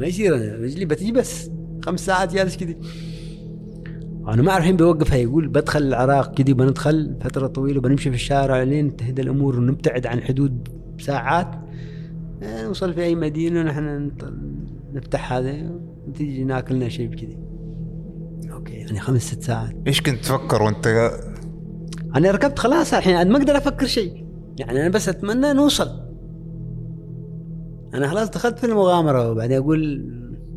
Speaker 1: ما يصير أنا رجلي بتجي بس خمس ساعات جالس كذي أنا ما أعرف الحين بيوقفها يقول بدخل العراق كذي بندخل فترة طويلة بنمشي في الشارع لين تهدى الأمور ونبتعد عن حدود ساعات. آه، نوصل في أي مدينة نحن نفتح هذا وتيجي ناكلنا شيء بكذي أوكي يعني خمس ست ساعات.
Speaker 2: إيش كنت تفكر وأنت
Speaker 1: أنا ركبت خلاص الحين ما أقدر أفكر شيء. يعني أنا بس أتمنى نوصل أنا خلاص دخلت في المغامرة وبعدين أقول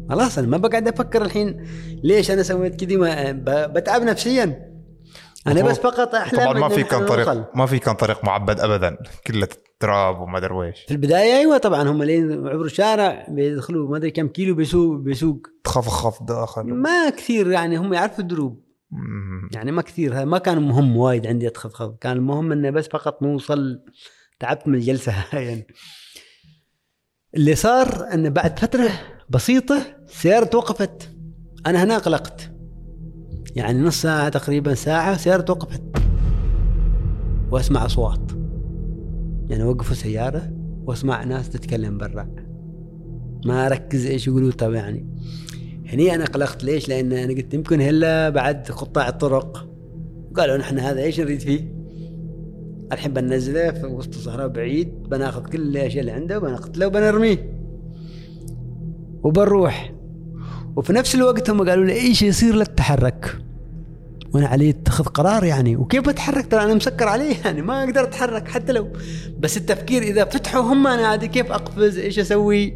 Speaker 1: خلاص أنا ما بقعد أفكر الحين ليش أنا سويت كذي بتعب نفسيا. أنا بس فقط أحلم
Speaker 2: طبعا ما في كان
Speaker 1: نوصل.
Speaker 2: طريق ما في كان طريق معبد ابدا كله تراب وما أدري ويش
Speaker 1: في البداية أيوه طبعا هم لين عبروا الشارع بيدخلوا ما أدري كم كيلو بيسوق بيسوق.
Speaker 2: تخفخف داخل.
Speaker 1: ما كثير يعني هم يعرفوا الدروب. يعني ما كثير ما كان مهم وايد عندي أتخذ كان المهم انه بس فقط نوصل تعبت من الجلسة. هاي يعني. اللي صار انه بعد فترة بسيطة السياره توقفت أنا هنا قلقت. يعني نص ساعة تقريبا ساعة السياره توقفت وأسمع أصوات. يعني وقفوا سيارة وأسمع ناس تتكلم برا. ما أركز إيش يقولوا طب يعني هني أنا قلقت ليش؟ لأن أنا قلت يمكن هلا بعد قطاع الطرق. قالوا نحن هذا إيش نريد فيه؟ الحين بننزله في وسط الصحراء بعيد بناخذ كل الأشياء اللي عنده وبنقتله وبنرميه. وبنروح. وفي نفس الوقت هم قالوا لي إيش يصير لا تتحرك. وأنا علي اتخذ قرار يعني. وكيف أتحرك؟ ترى أنا مسكر عليه يعني ما أقدر أتحرك حتى لو. بس التفكير إذا فتحوا هم أنا عادي كيف أقفز؟ إيش أسوي؟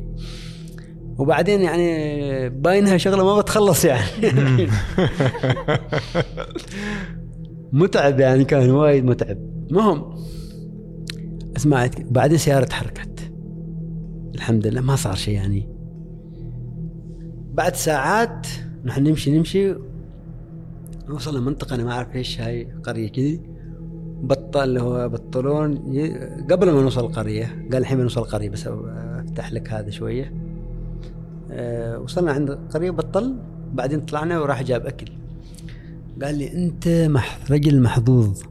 Speaker 1: وبعدين يعني باينها شغلة ما بتخلص يعني. متعب يعني كان وايد متعب. المهم سمعت بعدين سيارة تحركت. الحمد لله ما صار شيء يعني. بعد ساعات نحن نمشي نمشي نوصل لمنطقة أنا ما أعرف إيش هاي قرية كذي. بطل اللي هو بطلون قبل ما نوصل القرية قال الحين بنوصل القرية بس أفتح لك هذا شوية. أه وصلنا عند القرية بطل بعدين طلعنا وراح جاب أكل. قال لي أنت مح رجل محظوظ.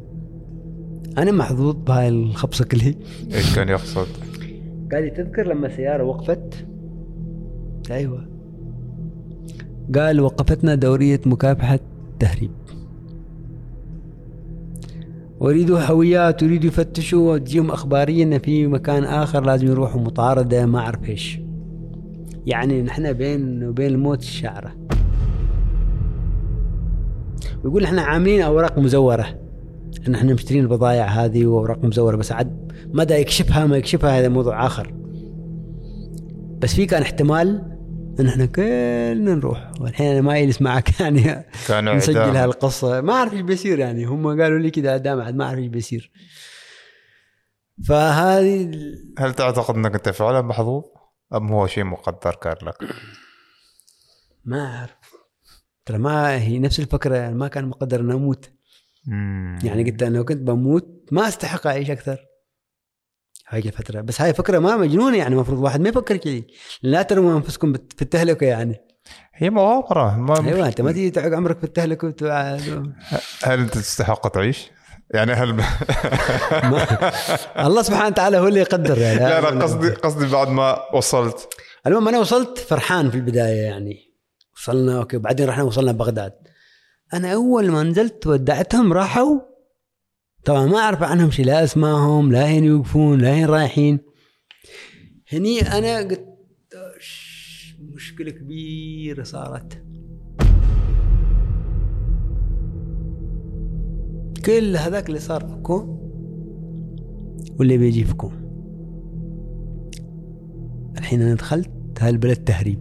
Speaker 1: أنا محظوظ بهاي الخبصة كلها.
Speaker 2: إيش كان يقصد؟
Speaker 1: قال لي تذكر لما السيارة وقفت؟ أيوة. قال وقفتنا دورية مكافحة تهريب. ويريدوا هويات ويريدوا يفتشوا وتجيهم أخبارية إن في مكان آخر لازم يروحوا مطاردة ما أعرف إيش. يعني نحن بين وبين الموت الشعرة ويقول إحنا عاملين أوراق مزورة. إن إحنا مشترين البضائع هذه وأوراق مزورة بس عاد مدى يكشفها ما يكشفها هذا موضوع آخر. بس في كان احتمال إن إحنا كلنا نروح. والحين أنا ما يجلس معك يعني
Speaker 2: كان
Speaker 1: نسجل. هالقصة. ما أعرف إيش بيصير يعني. هم قالوا لي كذا أعدام ما أعرف إيش بيصير. فهذه
Speaker 2: هل تعتقد إنك أنت فعلا محظوظ؟ أم هو شيء مقدر كان لك؟
Speaker 1: ما أعرف. ترى ما هي نفس الفكرة ما كان مقدر ان أموت.
Speaker 2: مم.
Speaker 1: يعني قلت أنا لو كنت بموت ما أستحق أعيش أكثر. هاي الفترة. بس هاي فكرة ما مجنونة يعني المفروض واحد ما يفكر كذي. لا ترموا أنفسكم في التهلكة يعني.
Speaker 2: هي مغامرة. ما
Speaker 1: أيوه أنت ما تيجي تعق عمرك في التهلكة وت-
Speaker 2: هل انت تستحق تعيش؟ يعني هل
Speaker 1: الله سبحانه وتعالى هو اللي يقدر يعني.
Speaker 2: لا لا قصدي قصدي بعد ما وصلت.
Speaker 1: المهم أنا وصلت فرحان في البداية يعني. وصلنا أوكي وبعدين رحنا وصلنا بغداد. أنا أول ما نزلت ودعتهم راحوا. طبعا ما أعرف عنهم شيء لا اسمائهم لا هين يوقفون لا هين رايحين. هني أنا قلت "أش، مشكلة كبيرة صارت. كل هذاك اللي صار الكون واللي بيجيبكم الحين أنا دخلت هالبلد تهريب.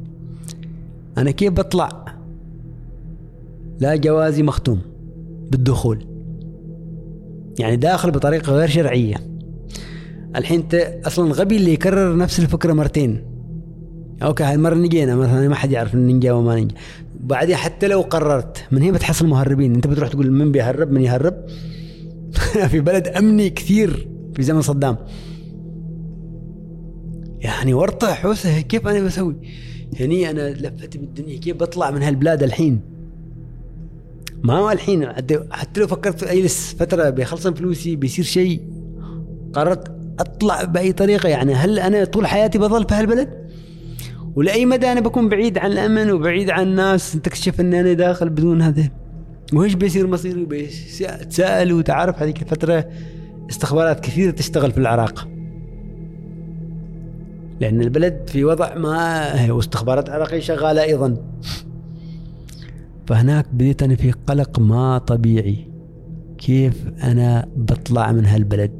Speaker 1: أنا كيف بطلع؟ لا جوازي مختوم بالدخول. يعني داخل بطريقة غير شرعية. الحين انت أصلا غبي اللي يكرر نفس الفكرة مرتين. أوكي هاي المرة نجينا مثلا ما حد يعرف ننجا وما ننجا بعدين حتى لو قررت من هنا بتحصل مهربين أنت بتروح تقول من بيهرب من يهرب؟ في بلد أمني كثير في زمن صدام. يعني ورطة حوسه كيف أنا بسوي؟ يعني أنا لفت بالدنيا كيف بطلع من هالبلاد الحين؟ ما هو الحين حتى لو فكرت اجلس فترة بيخلصن فلوسي بيصير شيء. قررت أطلع بأي طريقة يعني هل أنا طول حياتي بظل في هالبلد؟ ولاي مدى أنا بكون بعيد عن الأمن وبعيد عن الناس تكتشف اني أنا داخل بدون هذا وإيش بيصير مصيري بتساءل وتعرف هذيك الفترة استخبارات كثيرة تشتغل في العراق. لأن البلد في وضع ما واستخبارات عراقية شغالة أيضا. فهناك بديت أنا في قلق ما طبيعي. كيف أنا بطلع من هالبلد؟